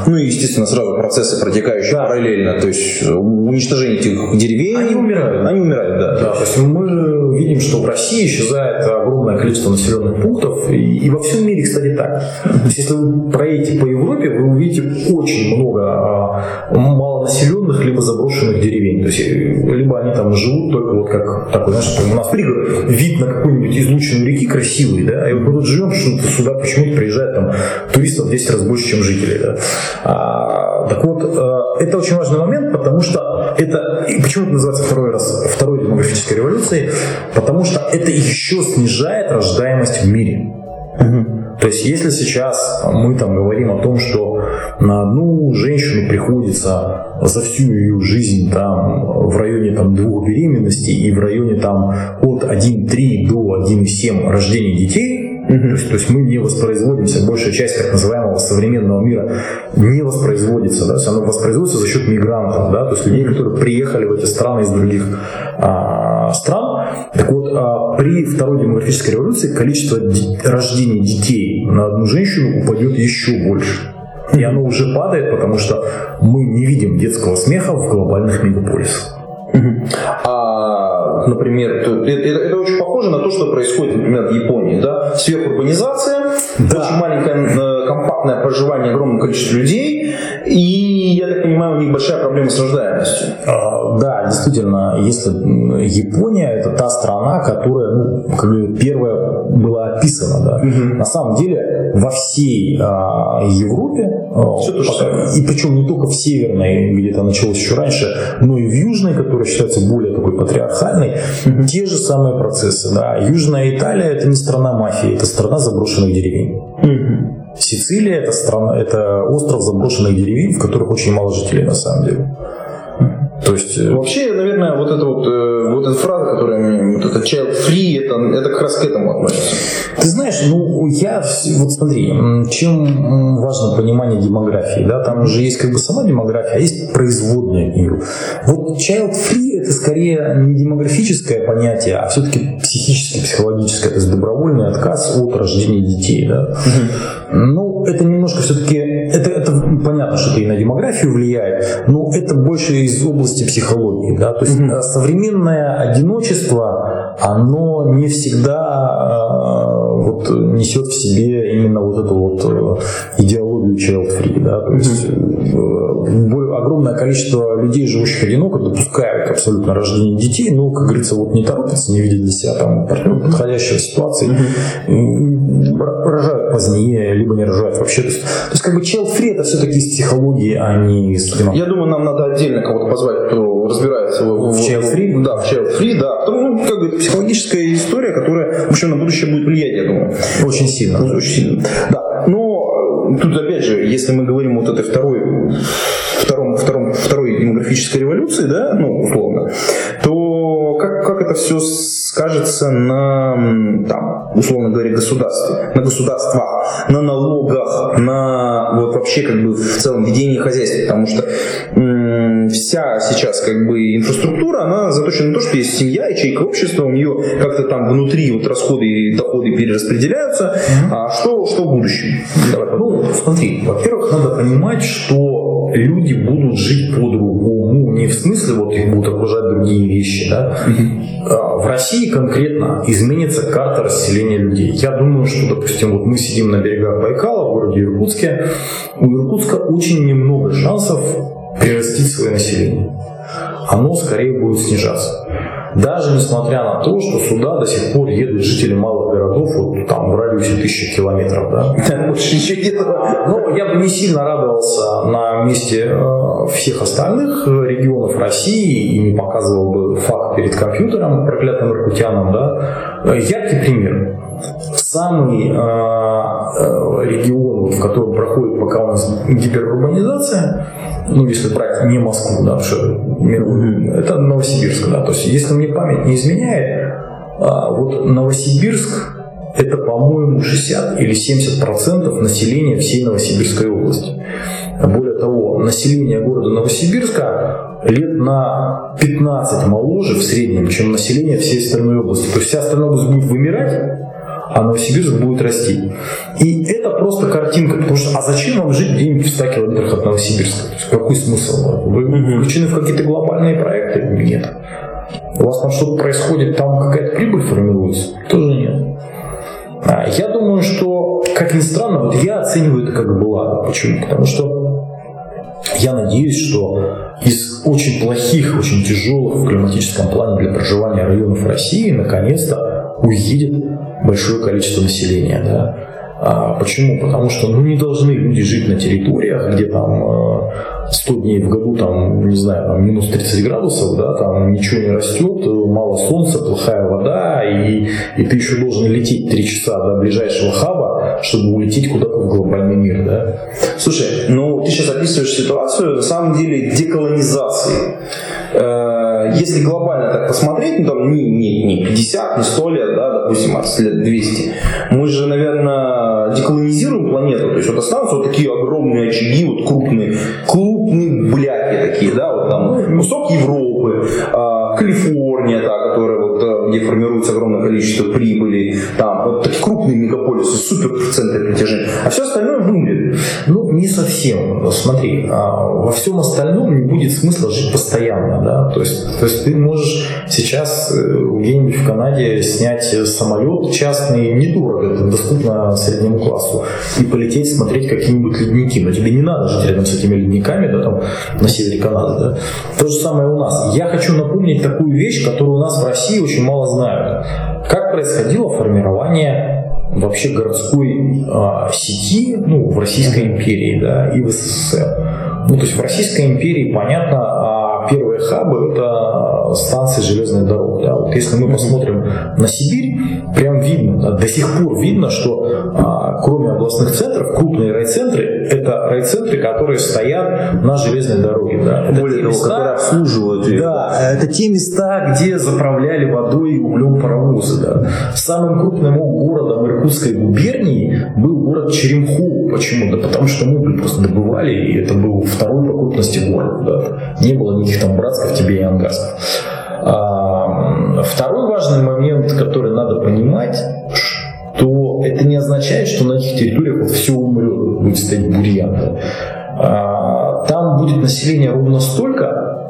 Ну и, естественно, сразу процессы протекающие да. параллельно, то есть уничтожение этих деревень. Они умирают. Они умирают, да. да то есть мы видим, что в России исчезает огромное количество населенных пунктов, и, и во всем мире, кстати, так. То есть если вы проедете по Европе, вы увидите очень много а, малонаселенных либо заброшенных деревень. То есть э, либо они там живут только вот как такой, знаешь, у нас пригород, вид на какую-нибудь излученную реки красивый, да, и вот мы тут живем, что сюда почему-то приезжает там туристов 10 раз больше, чем жителей, да. А, так вот, э, это очень важный момент, потому что это, и почему это называется второй раз, второй демографической революцией, потому что это еще снижает рождаемость в мире. То есть, если сейчас мы там говорим о том, что на одну женщину приходится за всю ее жизнь там в районе там двух беременностей и в районе там от 1,3 до 1,7 рождения детей, Mm-hmm. То, есть, то есть мы не воспроизводимся, большая часть так называемого современного мира не воспроизводится, да, то есть оно воспроизводится за счет мигрантов, да, то есть людей, которые приехали в эти страны из других а, стран. Так вот, а, при второй демографической революции количество ди- рождений детей на одну женщину упадет еще больше. И оно уже падает, потому что мы не видим детского смеха в глобальных мегаполисах. А, например, это, это очень похоже на то, что происходит, например, в Японии. Да? Сверхурбанизация, да. очень маленькое э, компактное проживание огромного количества людей, и, я так понимаю, у них большая проблема с рождаемостью. Да, действительно, если Япония это та страна, которая ну, как бы первая была описана. Да. Угу. На самом деле во всей а, Европе, а, и причем не только в северной, где это началось еще раньше, но и в южной, которая считается более такой патриархальной, угу. те же самые процессы. Да. Южная Италия это не страна мафии, это страна заброшенных деревень. Угу. Сицилия это страна, это остров заброшенных деревень, в которых очень мало жителей на самом деле. То есть... Э, Вообще, наверное, вот эта вот, э, вот эта фраза, которая вот это child free, это, это как раз к этому относится. Ты знаешь, ну, я, вот смотри, чем важно понимание демографии, да, там уже есть как бы сама демография, а есть производная к нее. Вот child free это скорее не демографическое понятие, а все-таки психическое, психологическое, то есть добровольный отказ от рождения детей, да. Угу. Ну, это немножко все-таки, это понятно, что это и на демографию влияет, но это больше из области психологии, да, то есть угу. современное одиночество, оно не всегда вот несет в себе именно вот эту вот э, идеологию child free, да, то есть mm-hmm. огромное количество людей, живущих одиноко, допускают абсолютно рождение детей, но, как говорится, вот не торопятся, не видят для себя там подходящей ситуации, mm-hmm. рожают позднее, либо не рожают вообще. То есть, то есть как бы child free это все-таки из психологии, а не из Я думаю, нам надо отдельно кого-то позвать, кто разбирается в, в child free. Да, в child free, да. Потому, ну, как бы психологическая история, которая, в общем, на будущее будет влиять, я думаю. Очень сильно. Очень сильно. Да. Но тут опять же, если мы говорим вот этой второй, втором, втором, второй демографической революции, да, ну, условно, то как, как это все скажется на, там, условно говоря, государстве, на государствах, на налогах, на вот вообще как бы в целом ведении хозяйства, потому что м- вся сейчас как бы инфраструктура, она заточена на то, что есть семья, ячейка общества, у нее как-то там внутри вот расходы и доходы перераспределяются, а что, что в будущем? Давай. Ну, смотри, во-первых, надо понимать, что люди будут жить по-другому, не в смысле вот их будут окружать другие вещи, да, а в России конкретно изменится карта расселения людей. Я думаю, что, допустим, вот мы сидим на берегах Байкала в городе Иркутске. У Иркутска очень немного шансов прирастить свое население. Оно скорее будет снижаться. Даже несмотря на то, что сюда до сих пор едут жители малых городов, вот там в радиусе тысячи километров, да. Больше ничего нет. Но я бы не сильно радовался на месте э, всех остальных регионов России и не показывал бы факт перед компьютером проклятым иркутянам, да. Яркий пример. Самый э, э, регион, в котором проходит пока у нас гиперурбанизация, ну, если брать не Москву, да, мировую, это Новосибирск, да, то есть, если мне память не изменяет, а, вот Новосибирск это, по-моему, 60 или 70 процентов населения всей Новосибирской области. Более того, население города Новосибирска лет на 15 моложе в среднем, чем население всей остальной области. То есть вся остальная область будет вымирать, а Новосибирск будет расти. И это просто картинка, потому что а зачем вам жить где-нибудь в 100 километрах от Новосибирска? То есть какой смысл? Вы включены в какие-то глобальные проекты? Нет. У вас там что-то происходит, там какая-то прибыль формируется? Тоже нет. А я думаю, что, как ни странно, вот я оцениваю это как благо. Почему? Потому что я надеюсь, что из очень плохих, очень тяжелых в климатическом плане для проживания районов России наконец-то уедет большое количество населения. Да? А почему? Потому что ну, не должны люди жить на территориях, где там 100 э, дней в году, там, не знаю, там, минус 30 градусов, да, там ничего не растет, мало солнца, плохая вода, и, и ты еще должен лететь 3 часа до ближайшего хаба, чтобы улететь куда-то в глобальный мир. Да? Слушай, ну ты сейчас описываешь ситуацию, на самом деле, деколонизации. Э, если глобально так посмотреть, ну там не, не, не 50, не 100 лет, да, допустим, а лет 200, мы же, наверное, деколонизируем планету, то есть вот останутся вот такие огромные очаги, вот крупные, крупные бляки такие, да, вот там кусок Европы, а, Калифорния, да, которая где формируется огромное количество прибыли, там вот такие крупные мегаполисы, супер центры притяжения, а все остальное вымрет. Ну, не совсем. Смотри, а, во всем остальном не будет смысла жить постоянно, да, то есть, то есть ты можешь сейчас э, где-нибудь в Канаде снять самолет частный, недорого, это доступно среднему классу, и полететь смотреть какие-нибудь ледники, но тебе не надо жить рядом с этими ледниками, да, там, на севере Канады, да. То же самое у нас. Я хочу напомнить такую вещь, которую у нас в России очень мало знают. Как происходило формирование вообще городской а, сети ну, в Российской империи да, и в СССР. Ну, то есть в Российской империи, понятно, первые хабы – это станции железной дороги. Да. Вот если мы посмотрим на Сибирь, прям видно, да, до сих пор видно, что а, кроме областных центров, крупные райцентры – это райцентры, которые стоят на железной дороге. Да. Это Более того, места, которые обслуживают ее. Да, это те места, где заправляли водой и углем паровозы. Да. Самым крупным городом Иркутской губернии был город Черемху. Почему? Да потому что мы просто добывали, и это был второй по крупности город. Да. Не было никаких там братских тебе и ангарских. А, второй важный момент, который надо понимать, что это не означает, что на этих территориях все умрет, будет стоять бурьян. А, там будет население ровно столько,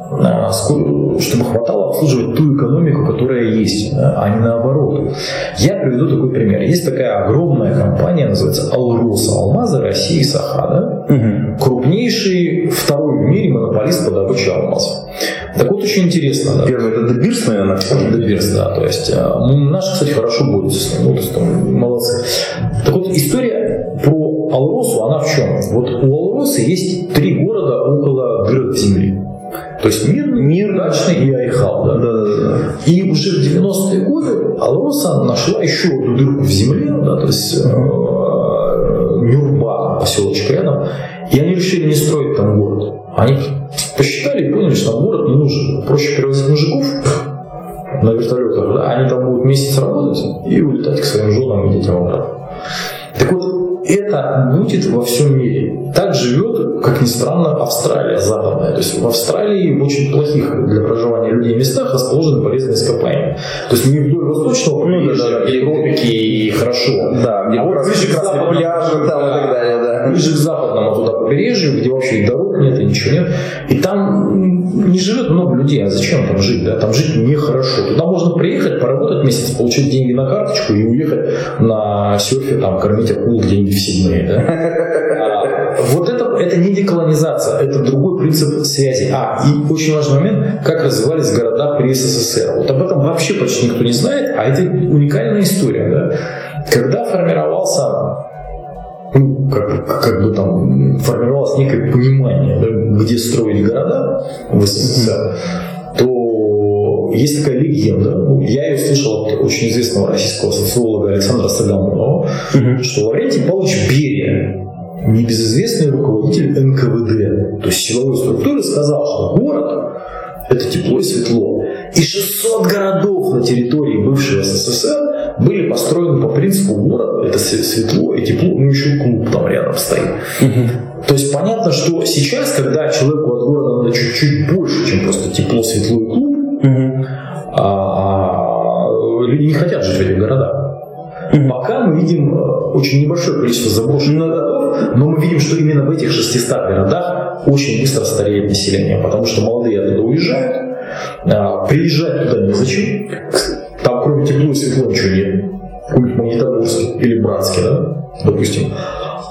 чтобы хватало обслуживать ту экономику, которая есть, а не наоборот. Я приведу такой пример. Есть такая огромная компания, называется Алрос, Алмазы России Саха. Да? Угу. Крупнейший второй в мире монополист по добыче алмазов. Так вот, очень интересно. Да. Первый это Дебирс, наверное? Дебирс, да. То есть, ну, наши, кстати, хорошо борются с ним. Вот, там, молодцы. Так вот, история про Алросу, она в чем? Вот у Алроса есть три города около град земли. То есть мир, мир дачный и Айхал. Да? Да, да, да. И уже в 90-е годы Алроса нашла еще одну дырку в земле, да, то есть э, Нюрба, поселочек рядом, и они решили не строить там город. Они посчитали и поняли, что там город не нужен. Проще перевозить мужиков на вертолетах, да, они там будут месяц работать и улетать к своим женам и детям обратно. Так вот, это будет во всем мире. Так живет, как ни странно, Австралия западная. То есть в Австралии в очень плохих для проживания людей местах расположены полезные ископаемые. То есть не вдоль восточного побережья, где тропики и хорошо. Да, где а вот ближе к пляжу там и так далее, да. Ближе к западному туда побережью, где вообще дорог нет, и ничего нет. И там не живет много людей. А зачем там жить? Да? Там жить нехорошо. Туда можно приехать, поработать месяц, получить деньги на карточку и уехать на серфе, там, кормить акул где-нибудь в Сиднее. Да? А, вот это, это не деколонизация, это другой принцип связи. А, и очень важный момент, как развивались города при СССР. Вот об этом вообще почти никто не знает, а это уникальная история. Да? Когда формировался ну, как, как бы там формировалось некое понимание, да, где строить города в СССР, то есть такая легенда. Ну, я ее слышал от очень известного российского социолога Александра Сагамонова, mm что Лаврентий Павлович Берия, небезызвестный руководитель НКВД, то есть силовой структуры, сказал, что город это тепло и светло. И 600 городов на территории бывшего СССР были построены по принципу город, это светло и тепло, ну еще клуб там рядом стоит. То есть понятно, что сейчас, когда человеку от города надо чуть-чуть больше, чем просто тепло, светло и клуб, угу. а, люди не хотят жить в этих городах. Пока мы видим очень небольшое количество заброшенных городов, но мы видим, что именно в этих 600 городах очень быстро стареет население, потому что молодые оттуда уезжают, а, приезжать туда незачем, там кроме тепло и светло ничего нет, какой-нибудь Магнитогорск или Братске, да, допустим.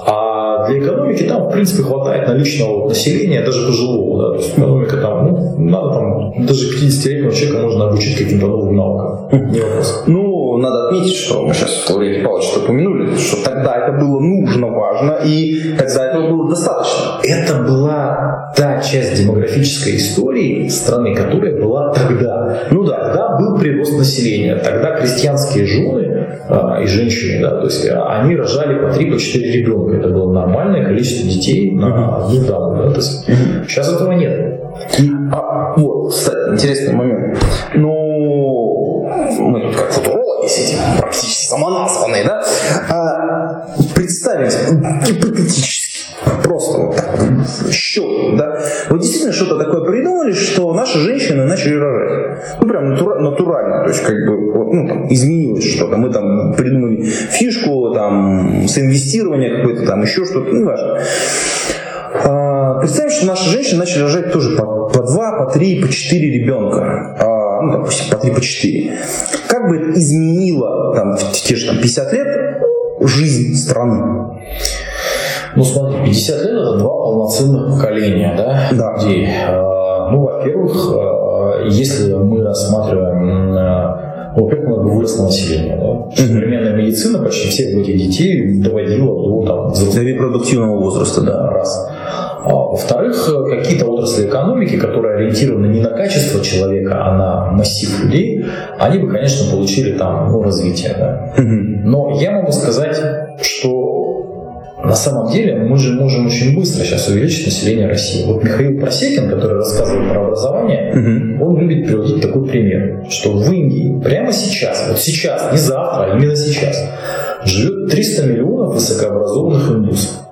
А для экономики там, в принципе, хватает наличного населения, даже пожилого, да, то есть экономика там, ну, надо там, даже 50-летнего человека можно обучить каким-то новым наукам, не вопрос. Ну, надо отметить, что мы сейчас Лаврентий Павлович упомянули, что тогда это было нужно, важно, и тогда этого было достаточно. Это была та часть демографической истории страны, которая была тогда. Ну да, тогда был прирост населения, тогда крестьянские жены а, и женщины, да, то есть они рожали по 3 по 4 ребенка. Это было нормальное количество детей на одну даму. Да, то есть, сейчас этого нет. И, а, вот, кстати, интересный момент. Ну, тут как сидим, практически самоназванные, да? А, представить гипотетически, просто вот так, счет, да? Вот действительно что-то такое придумали, что наши женщины начали рожать. Ну, прям натура- натурально, то есть, как бы, вот, ну, там, изменилось что-то. Мы там придумали фишку, там, с инвестирования какое-то, там, еще что-то, ну, важно. А, представим, что наши женщины начали рожать тоже по, по 2, по 3, по 4 ребенка. А, ну, допустим, по 3, по 4. Как бы это изменило там, в те же там, 50 лет жизнь страны? Ну, смотри, 50 лет это два полноценных поколения, да, Да. людей. А, Ну, во-первых, если мы рассматриваем, во-первых, много выросло население, да. Современная медицина почти всех этих детей доводила до там, взрослого Для репродуктивного возраста, да. раз. А, во-вторых, какие-то отрасли экономики, которые ориентированы не на качество человека, а на массив людей, они бы, конечно, получили там ну, развитие. Да? Но я могу сказать, что на самом деле мы же можем очень быстро сейчас увеличить население России. Вот Михаил Просекин, который рассказывает про образование, он любит приводить такой пример, что в Индии прямо сейчас, вот сейчас, не завтра, а именно сейчас, живет 300 миллионов высокообразованных индусов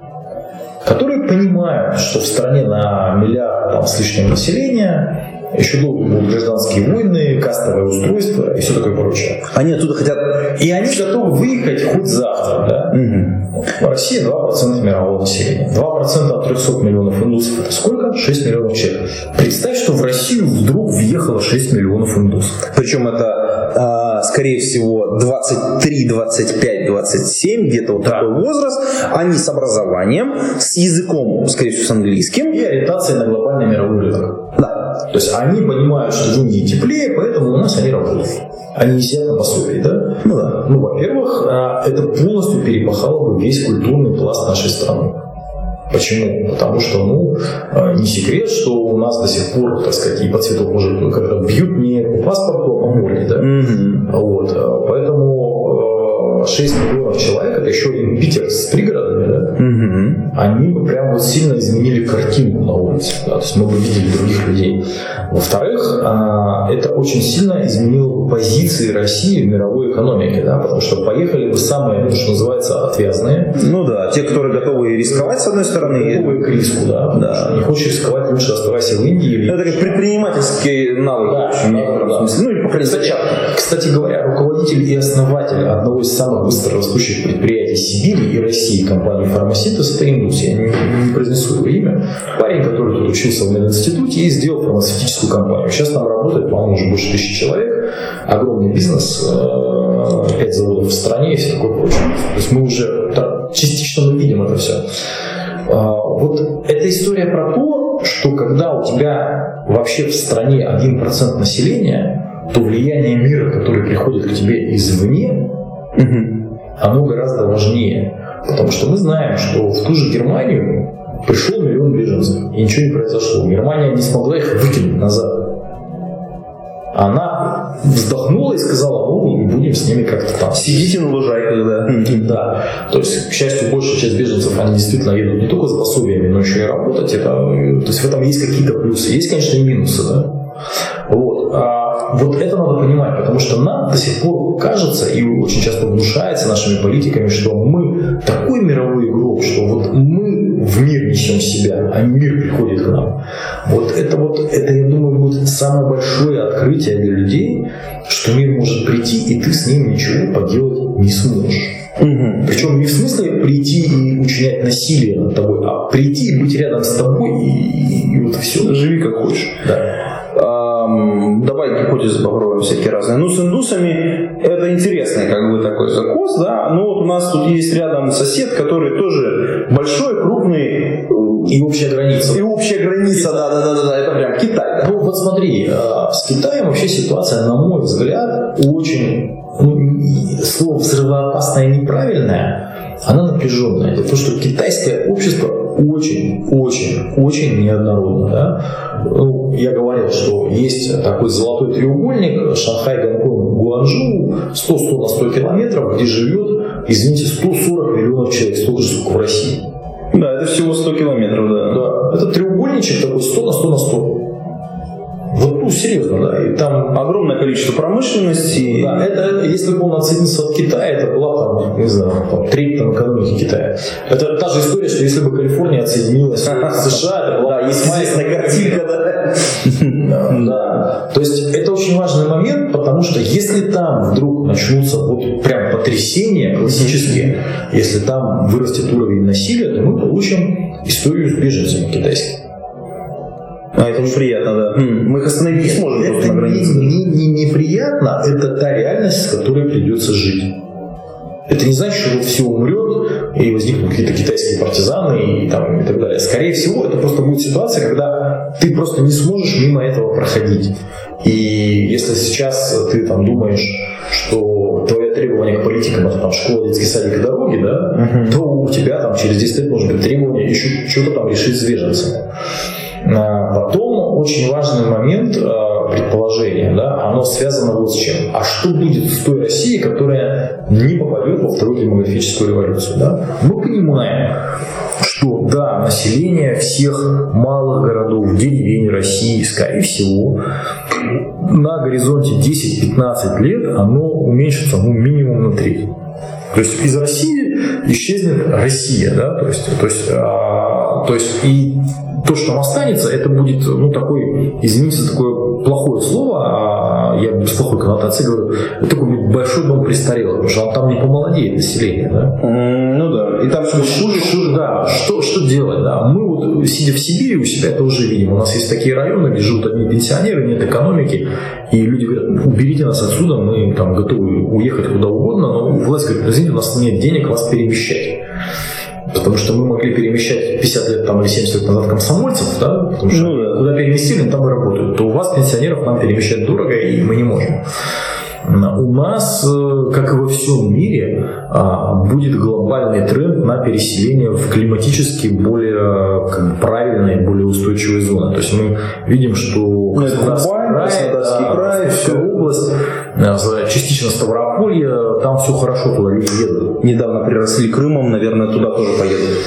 которые понимают, что в стране на миллиард там, с лишним населения еще долго будут гражданские войны, кастовое устройство и все такое прочее. Они оттуда хотят... И они готовы выехать хоть завтра, да? Угу. Россия 2% мирового населения. 2% от 300 миллионов индусов это сколько? 6 миллионов человек. Представь, что в Россию вдруг въехало 6 миллионов индусов. Причем это, а, скорее всего, 23, 25, 27, где-то вот да. такой возраст. Они с образованием, с языком, скорее всего, с английским. И ориентацией на глобальный мировой рынок. Да. То есть они понимают, что в Индии теплее, поэтому у нас они работают. Они не сидят на пособии, да? Ну да. Ну, во-первых, а, это полностью перепахало бы весь культурный пласт нашей страны. Почему? Потому что, ну, а, не секрет, что у нас до сих пор, так сказать, и по цвету кожи когда бьют не по паспорту, а по морде, да? Mm-hmm. Вот. А, поэтому 6 миллионов человек, это еще один Питер с пригородами, да? Mm-hmm. Они бы прям вот сильно изменили картинку на улице, да? То есть мы бы видели других людей. Во-вторых, это очень сильно изменило позиции России в мировой экономике, да, потому что поехали бы самые, ну, что называется, отвязные. Ну да, те, которые готовы рисковать, с одной стороны. Готовы к риску, да. да. Не хочешь рисковать, лучше оставайся в Индии. Или... Это как предпринимательский навык, да, в общем, да, да. смысле. Ну, или по кстати, кстати говоря, руководитель и основатель одного из самых быстро растущих предприятий Сибири и России, компании Фармасинтез, это Индус. Я не, не произнесу его имя. Парень, который тут учился в мединституте и сделал фармацевтическую компанию. Сейчас там работает, по-моему, уже больше тысячи человек огромный бизнес, 5 э, заводов в стране и все такое прочее. То есть мы уже частично мы видим это все. А, вот эта история про то, что когда у тебя вообще в стране 1% населения, то влияние мира, который приходит к тебе извне, оно гораздо важнее. Потому что мы знаем, что в ту же Германию пришел миллион беженцев, и ничего не произошло. Германия не смогла их выкинуть назад она вздохнула и сказала, ну, будем с ними как-то там. Сидите на лужайках, да. Да. То есть, к счастью, большая часть беженцев, они действительно едут не только с пособиями, но еще и работать. Это, то есть в этом есть какие-то плюсы. Есть, конечно, и минусы, да. Вот. А вот это надо понимать, потому что нам до сих пор кажется и очень часто внушается нашими политиками, что мы такой мировой игрок, что вот мы в мир несем себя, а мир приходит к нам. Вот это вот, это, я думаю, будет самое большое открытие для людей, что мир может прийти, и ты с ним ничего поделать не сможешь. Угу. Причем не в смысле прийти и учинять насилие над тобой, а прийти и быть рядом с тобой и, и, и вот все. Живи как хочешь. Да давай гипотезы попробуем всякие разные. Ну, с индусами это интересный как бы такой закос, да. Ну, вот у нас тут есть рядом сосед, который тоже большой, крупный. И общая граница. И общая граница, да, да, да, да, да, это прям Китай. Да. Ну, вот смотри, э, с Китаем вообще ситуация, на мой взгляд, очень, ну, слово взрывоопасное неправильное, она напряженная. Это то, что китайское общество очень, очень, очень неоднородно. Да? Ну, я говорил, что есть такой золотой треугольник Шанхай, Гонконг, Гуанчжоу 100-100 на 100 километров, где живет, извините, 140 миллионов человек, столько же, сколько в России. Да, это всего 100 километров, да. Да, это треугольничек такой 100 на 100 на 100. Ну, серьезно, да. И там огромное количество промышленности. Да, это, это, если бы он отсоединился от Китая, это была там, не знаю, там, треть там, экономики Китая. Это та же история, что если бы Калифорния отсоединилась от США, это была да, естественная картинка, да. Да. То есть это очень важный момент, потому что если там вдруг начнутся вот прям потрясения классические, если там вырастет уровень насилия, то мы получим историю с беженцами китайскими. А это неприятно, да. Мы их остановить не сможем это на границе. Не, не, не неприятно, это та реальность, с которой придется жить. Это не значит, что все умрет и возникнут какие-то китайские партизаны и, там, и так далее. Скорее всего, это просто будет ситуация, когда ты просто не сможешь мимо этого проходить. И если сейчас ты там думаешь, что твоя требование к политикам это там школа, детский садик и дороги, да, uh-huh. то у тебя там через 10 лет может быть требование еще что-то там решить с беженцами. Потом очень важный момент а, предположения, да, оно связано вот с чем. А что будет с той Россией, которая не попадет во вторую демографическую революцию? Да? Мы понимаем, что да, население всех малых городов, деревень России, скорее всего, на горизонте 10-15 лет оно уменьшится ну, минимум на треть. То есть из России исчезнет Россия, да, то есть, то есть, а, то есть и то, что останется, это будет, ну, такой, извините за такое плохое слово, а я без плохой коннотации говорю, это такой большой дом престарелых, потому что он там не помолодеет население, да? ну да, и там все хуже, хуже, да, что, что делать, да? Мы вот, сидя в Сибири у себя, это уже видим, у нас есть такие районы, где живут одни пенсионеры, нет экономики, и люди говорят, уберите нас отсюда, мы там готовы уехать куда угодно, но власть говорит, извините, у нас нет денег вас перемещать. Потому что мы могли перемещать 50 лет там, или 70 лет назад комсомольцев, да, потому что ну, да. куда переместили, там и работают. То у вас пенсионеров нам перемещать дорого, и мы не можем. У нас, э, как и во всем мире, а, будет глобальный тренд на переселение в климатически более как бы, правильные, более устойчивые зоны. То есть мы видим, что ну, Краснодарский край, Краснодарский край, все область, частично Ставрополье, там все хорошо, туда люди едут. Недавно приросли Крымом, наверное, туда тоже поедут.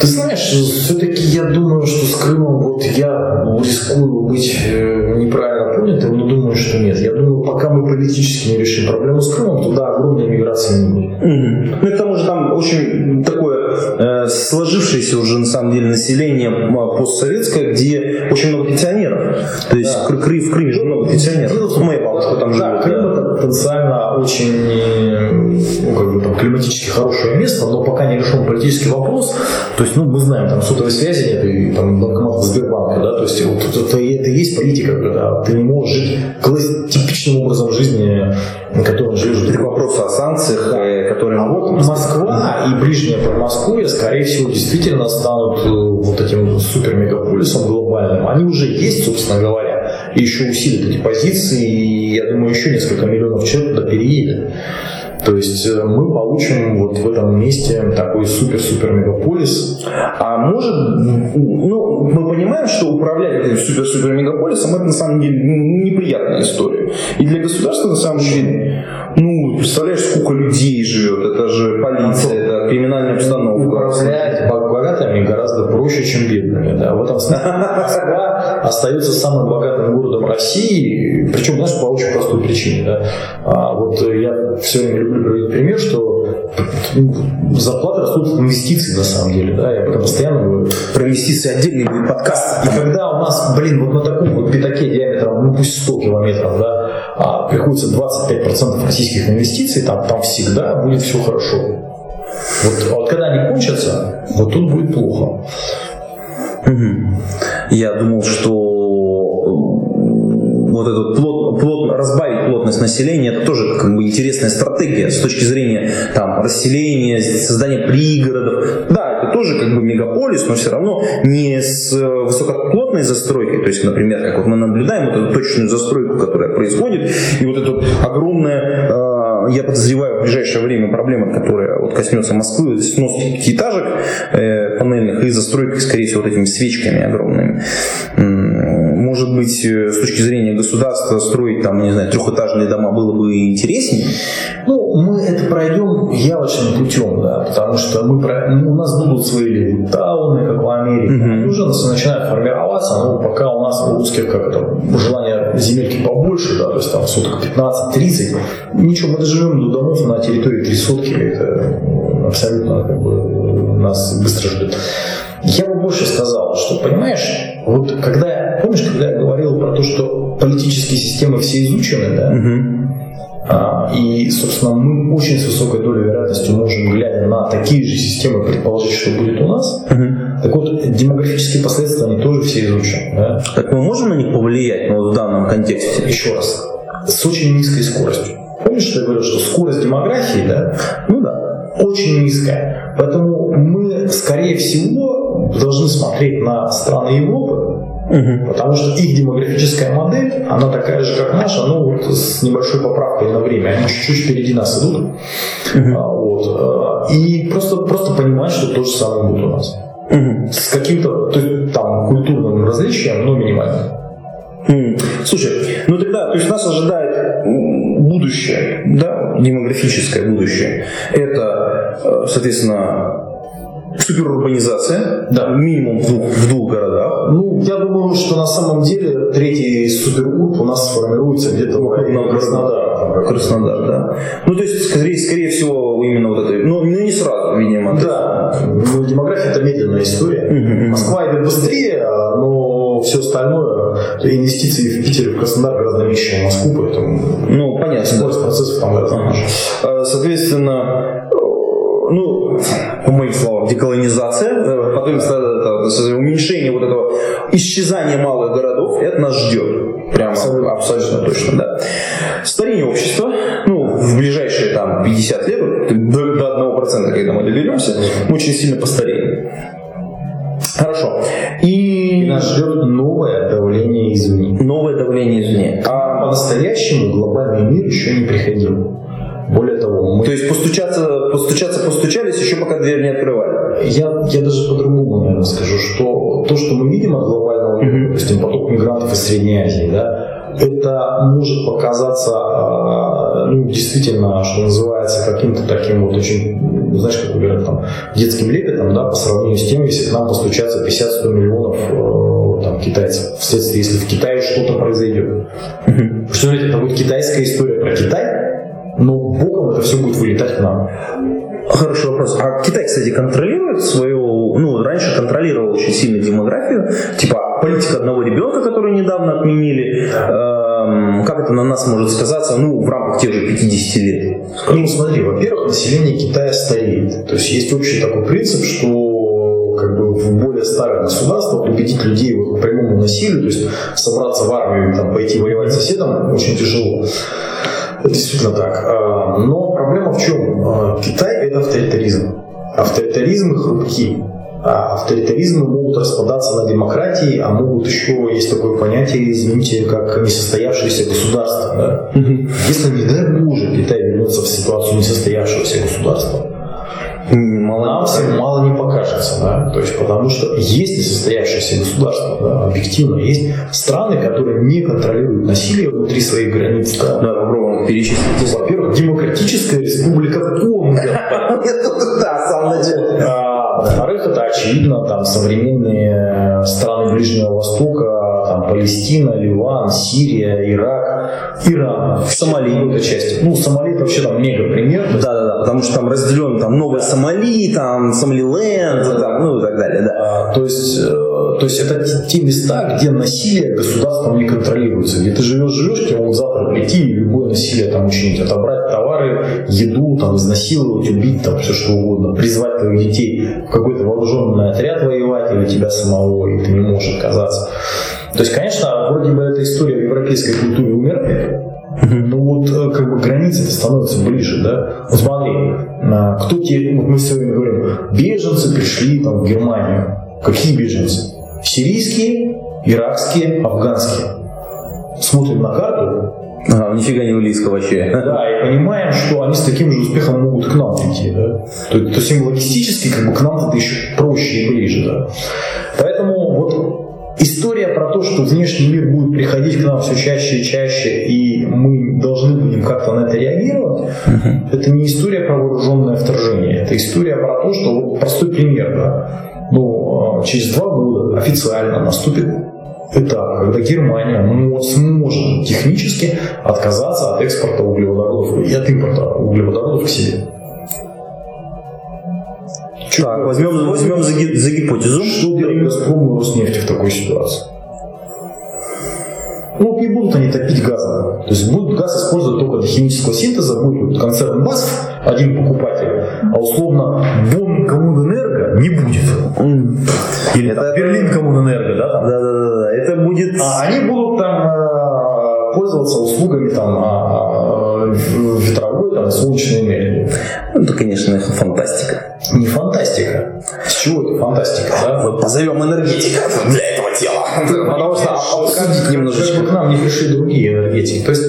Ты знаешь, все-таки я думаю, что с Крымом вот я рискую быть э, неправильно понятым, но думаю, что нет. Я думаю, пока мы политически не решим проблему с Крымом, туда огромной миграции не будет. Mm-hmm. Ну и к тому же там очень такое э, сложившееся уже на самом деле население постсоветское, где очень много пенсионеров. То есть да. в, Кры- в Крыме же много пенсионеров. Ну, моя бабушка там живет. Да. Потенциально очень ну, как бы, там, климатически хорошее место, но пока не решен политический вопрос, то есть, ну, мы знаем, там сотовой связи нет, и там банкомат Сбербанка, да, то есть вот это, это, это и есть политика, когда ты не можешь жить типичным образом жизни, которым живешь. Это к вопросу о санкциях, да. Э, которые... А вот Москва и ближняя Подмосковье, скорее всего, действительно станут э, вот этим супер-мегаполисом глобальным. Они уже есть, собственно говоря, и еще усилят эти позиции, и я думаю, еще несколько миллионов человек туда переедет. То есть э, мы получим вот в этом месте такой супер-супер мегаполис. А может, ну, мы понимаем, что управлять этим супер-супер мегаполисом это на самом деле неприятная история. И для государства на самом деле, ну, представляешь, сколько людей живет, это же полиция, это криминальная обстановка. Проще, чем бедными. Да. В этом смысле Москва остается самым богатым городом России, причем, знаешь, по очень простой причине. Да. А вот я все время люблю приводить пример, что зарплаты растут от инвестиций на самом деле. Да. Я постоянно говорю. Про инвестиции отдельный подкаст. И когда у нас, блин, вот на таком вот пятаке диаметром, ну пусть 100 километров, да, а приходится 25% российских инвестиций, там, там всегда будет все хорошо. Вот, вот когда они кончатся, вот тут будет плохо. Я думал, что вот этот плот, плот, разбавить плотность населения, это тоже как бы интересная стратегия с точки зрения там, расселения, создания пригородов. Да, это тоже как бы мегаполис, но все равно не с высокоплотной застройкой. То есть, например, как вот мы наблюдаем вот эту точную застройку, которая происходит, и вот это огромное э, я подозреваю в ближайшее время проблема, которая вот коснется Москвы, снос пятиэтажек э, панельных и застройка, скорее всего, вот этими свечками огромными может быть, э, с точки зрения государства строить там, не знаю, трехэтажные дома было бы интереснее? Ну, мы это пройдем явочным путем, да, потому что мы про... ну, у нас будут свои тауны, как в Америке, угу. уже начинают формироваться, но пока у нас у русских как это, желание земельки побольше, да, то есть там соток 15-30, ничего, мы доживем до домов на территории три сотки, это абсолютно как бы, нас быстро ждет. Я бы больше сказал, что, понимаешь, вот когда, помнишь, когда я говорил про то, что политические системы все изучены, да, угу. а, и, собственно, мы очень с высокой долей вероятности можем, глядя на такие же системы, предположить, что будет у нас, угу. так вот, демографические последствия, они тоже все изучены. Да? Так мы можем на них повлиять ну, в данном контексте? Еще раз, с очень низкой скоростью. Помнишь, что я говорил, что скорость демографии, да? Ну да. Очень низкая. Поэтому мы, скорее всего, должны смотреть на страны Европы Угу. Потому что их демографическая модель, она такая же, как наша, но вот с небольшой поправкой на время. Они чуть-чуть впереди нас идут. Угу. А, вот. И просто, просто понимать, что то же самое будет у нас. Угу. С каким-то то есть, там, культурным различием, но минимальным. Слушай, ну тогда, то есть нас ожидает будущее, да, демографическое будущее. Это, э, соответственно, суперурбанизация, да. минимум в двух, в двух городах. Ну, я думаю, что на самом деле третий суперурб у нас сформируется где-то в Краснодар. Краснодар, да. Ну, то есть, скорее, скорее всего, именно вот это, ну, ну не сразу, видимо. Да, ну, демография это медленная история. Москва идет быстрее, но все остальное, инвестиции в Питер и в Краснодар гораздо меньше, чем в Москву, поэтому ну, понятно. скорость процессов там гораздо меньше. А, соответственно, ну, по моим словам, деколонизация, э, потом уменьшение вот этого исчезания малых городов, это нас ждет. Прямо абсолютно, абсолютно точно, да. Старение общества, ну, в ближайшие там 50 лет, до, до 1%, когда мы доберемся, мы очень сильно постареем. Хорошо. И нас ждет новое давление извне. Новое давление извне. А по-настоящему глобальный мир еще не приходил. Более того, мы... То есть постучаться, постучаться постучались, еще пока дверь не открывали? Я, я даже по-другому, наверное, скажу, что то, что мы видим от глобального мира, допустим, поток мигрантов из Средней Азии, да, это может показаться а, ну, действительно, что называется, каким-то таким вот очень, знаешь, как говорят, там, детским лепетом, да, по сравнению с тем, если к нам постучаться 50-100 миллионов э, там, китайцев, вследствие, если в Китае что-то произойдет. Что это будет китайская история про Китай, но боком это все будет вылетать к нам. Хороший вопрос. А Китай, кстати, контролирует свою, ну, раньше контролировал очень сильно демографию, типа политика одного ребенка, которую недавно отменили, эм, как это на нас может сказаться, ну, в рамках тех же 50 лет? Ну, смотри, во-первых, население Китая стареет. То есть есть общий такой принцип, что как бы в более старых государствах победить людей вот, к прямому насилию, то есть собраться в армию там, пойти воевать с соседом, очень тяжело. Это действительно так. А, но проблема в чем? А, Китай – это авторитаризм. Авторитаризм хрупкий. А авторитаризмы могут распадаться на демократии, а могут еще, есть такое понятие, извините, как несостоявшееся государство. Да? Если, не дай Боже, Китай вернется в ситуацию несостоявшегося государства, мало нам всем мало не покажется, да, то есть потому что есть несостоявшееся государство, да, объективно есть страны, которые не контролируют насилие внутри своих границ. Да, да попробуем перечислить. Ну, во-первых, демократическая республика Конго. Да, самом начале. А, во-вторых, это очевидно, там современные страны Ближнего Востока, Палестина, Ливан, Сирия, Ирак, Иран, Сомали. какой-то части. Ну, Сомали это вообще там мега пример. Да, да, да, потому что там разделен там новая Сомали, там Сомалиленд, там, ну и так далее, да. А, то есть, э, то есть это те места, где насилие государством не контролируется, где ты живешь, живешь, тебе могут завтра прийти и любое насилие там учинить, отобрать товары, еду, там изнасиловать, убить, там все что угодно, призвать твоих детей в какой-то вооруженный отряд воевать или тебя самого, и ты не можешь отказаться. То есть, конечно, вроде бы эта история в европейской культуре умирает, но вот э, как бы границы становятся ближе, да. Вот смотри, кто те, вот мы сегодня говорим, беженцы пришли там в Германию. Какие беженцы? Сирийские, иракские, афганские. Смотрим на карту, а, нифига не близко вообще. Да, и понимаем, что они с таким же успехом могут к нам прийти. Да? То, то есть им логистически как бы к нам это еще проще и ближе. Да? Поэтому вот История про то, что внешний мир будет приходить к нам все чаще и чаще, и мы должны будем как-то на это реагировать, uh-huh. это не история про вооруженное вторжение. Это история про то, что вот простой пример, да, ну, а, через два года официально наступит этап, когда Германия сможет технически отказаться от экспорта углеводородов и от импорта углеводородов к себе. Так, возьмем, возьмем за, за гипотезу. Что делает Газпром и Роснефть в такой ситуации? Ну, не будут они топить газом. То есть будет газ использовать только для химического синтеза, будет концерн БАСФ, один покупатель, а условно Бон Коммунэнерго не будет. Или это Берлин Коммунэнерго, да? Там? Да, да, да, да. Это будет. А они будут там э, пользоваться услугами там а, а, ветровой, там, солнечной энергии. Ну, это, конечно, фантастика. не фантастика. С чего это фантастика? Да? Вот позовем энергетика для этого тела. Потому что обсудить немножечко. К нам не пришли другие энергетики. То есть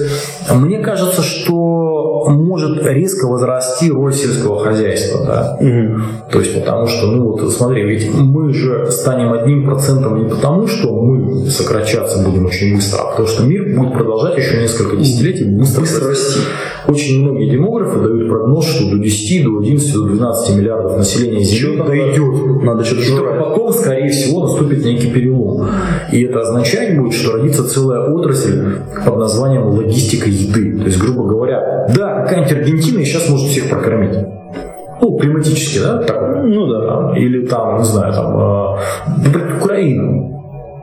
мне кажется, что может резко возрасти роль сельского хозяйства. Да? Угу. То есть потому что, ну вот смотри, ведь мы же станем одним процентом не потому, что мы сокращаться будем очень быстро, а потому что мир будет продолжать еще несколько десятилетий быстро, быстро расти. Очень многие демографы дают прогноз, что до 10, до 11, до 12 миллиардов населения Земли дойдет. Надо что-то жрать. Потом, скорее всего, наступит некий перелом. И это означает будет, что родится целая отрасль под названием логистика еды. То есть, грубо говоря, да, какая-нибудь Аргентина сейчас может всех прокормить. Ну, климатически, да? Так, ну да. Или там, не знаю, там, э, Украина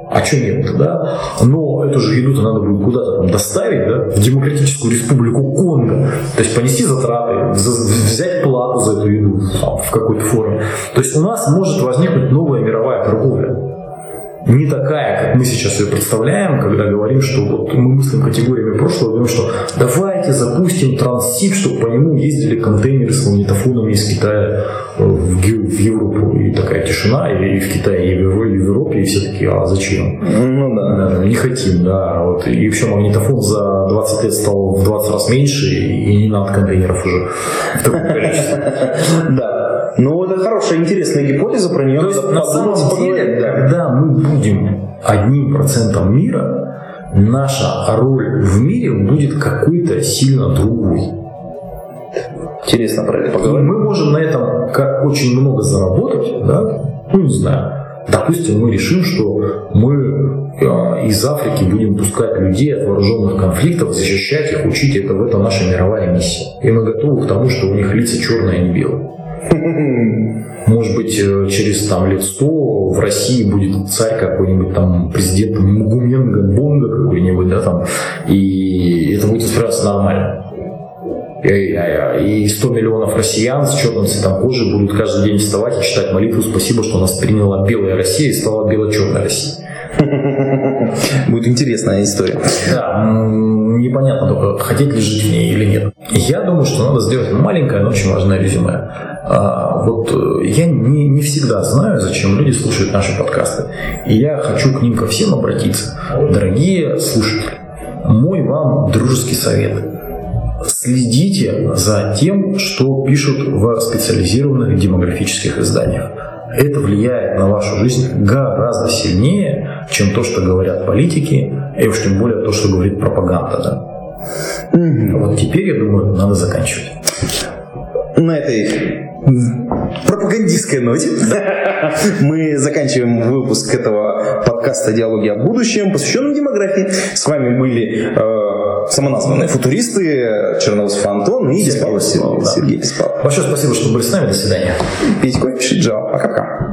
а что нет да? Но эту же еду-то надо будет куда-то там доставить, да, в Демократическую Республику Конго. То есть понести затраты, взять плату за эту еду там, в какой-то форме. То есть у нас может возникнуть новая мировая торговля не такая, как мы сейчас ее представляем, когда говорим, что вот мы мыслим категориями прошлого, говорим, что давайте запустим транссиб, чтобы по нему ездили контейнеры с магнитофонами из Китая в, в Европу. И такая тишина, и в Китае, и в Европе, и все такие, а зачем? Ну да. Не хотим, да. Вот. И вообще магнитофон за 20 лет стал в 20 раз меньше, и не надо контейнеров уже в таком количестве. Да. Ну, это хорошая, интересная гипотеза, про нее То есть, на самом деле, когда одним процентом мира, наша роль в мире будет какой-то сильно другой. Интересно про это поговорить. И мы можем на этом как очень много заработать, да? Ну, не знаю. Допустим, мы решим, что мы э, из Африки будем пускать людей от вооруженных конфликтов, защищать их, учить это в этом наша мировая миссия. И мы готовы к тому, что у них лица черные, а не белые. Может быть, э, через там, лет сто в России будет царь какой-нибудь там, президент Мугуменга, Бонга какой-нибудь, да, там, и это будет восприниматься нормально. И 100 миллионов россиян с черным цветом кожи будут каждый день вставать и читать молитву «Спасибо, что нас приняла белая Россия и стала бело-черная Россия». Будет интересная история. Да, непонятно только, хотеть ли жить в ней или нет. Я думаю, что надо сделать маленькое, но очень важное резюме. А, вот э, я не, не всегда знаю, зачем люди слушают наши подкасты. И я хочу к ним ко всем обратиться. Дорогие слушатели, мой вам дружеский совет. Следите за тем, что пишут в специализированных демографических изданиях. Это влияет на вашу жизнь гораздо сильнее, чем то, что говорят политики, и уж тем более то, что говорит пропаганда. Да? Mm-hmm. Вот теперь, я думаю, надо заканчивать. На этой пропагандистской ноте мы заканчиваем выпуск этого подкаста «Диалоги о будущем», посвященном демографии. С вами были э, самоназванные футуристы Черноусов Антон и Сергей Беспалов. Сергей Беспалов. Большое спасибо, что были с нами. До свидания. Пить кофе, пишите Java. Пока-пока.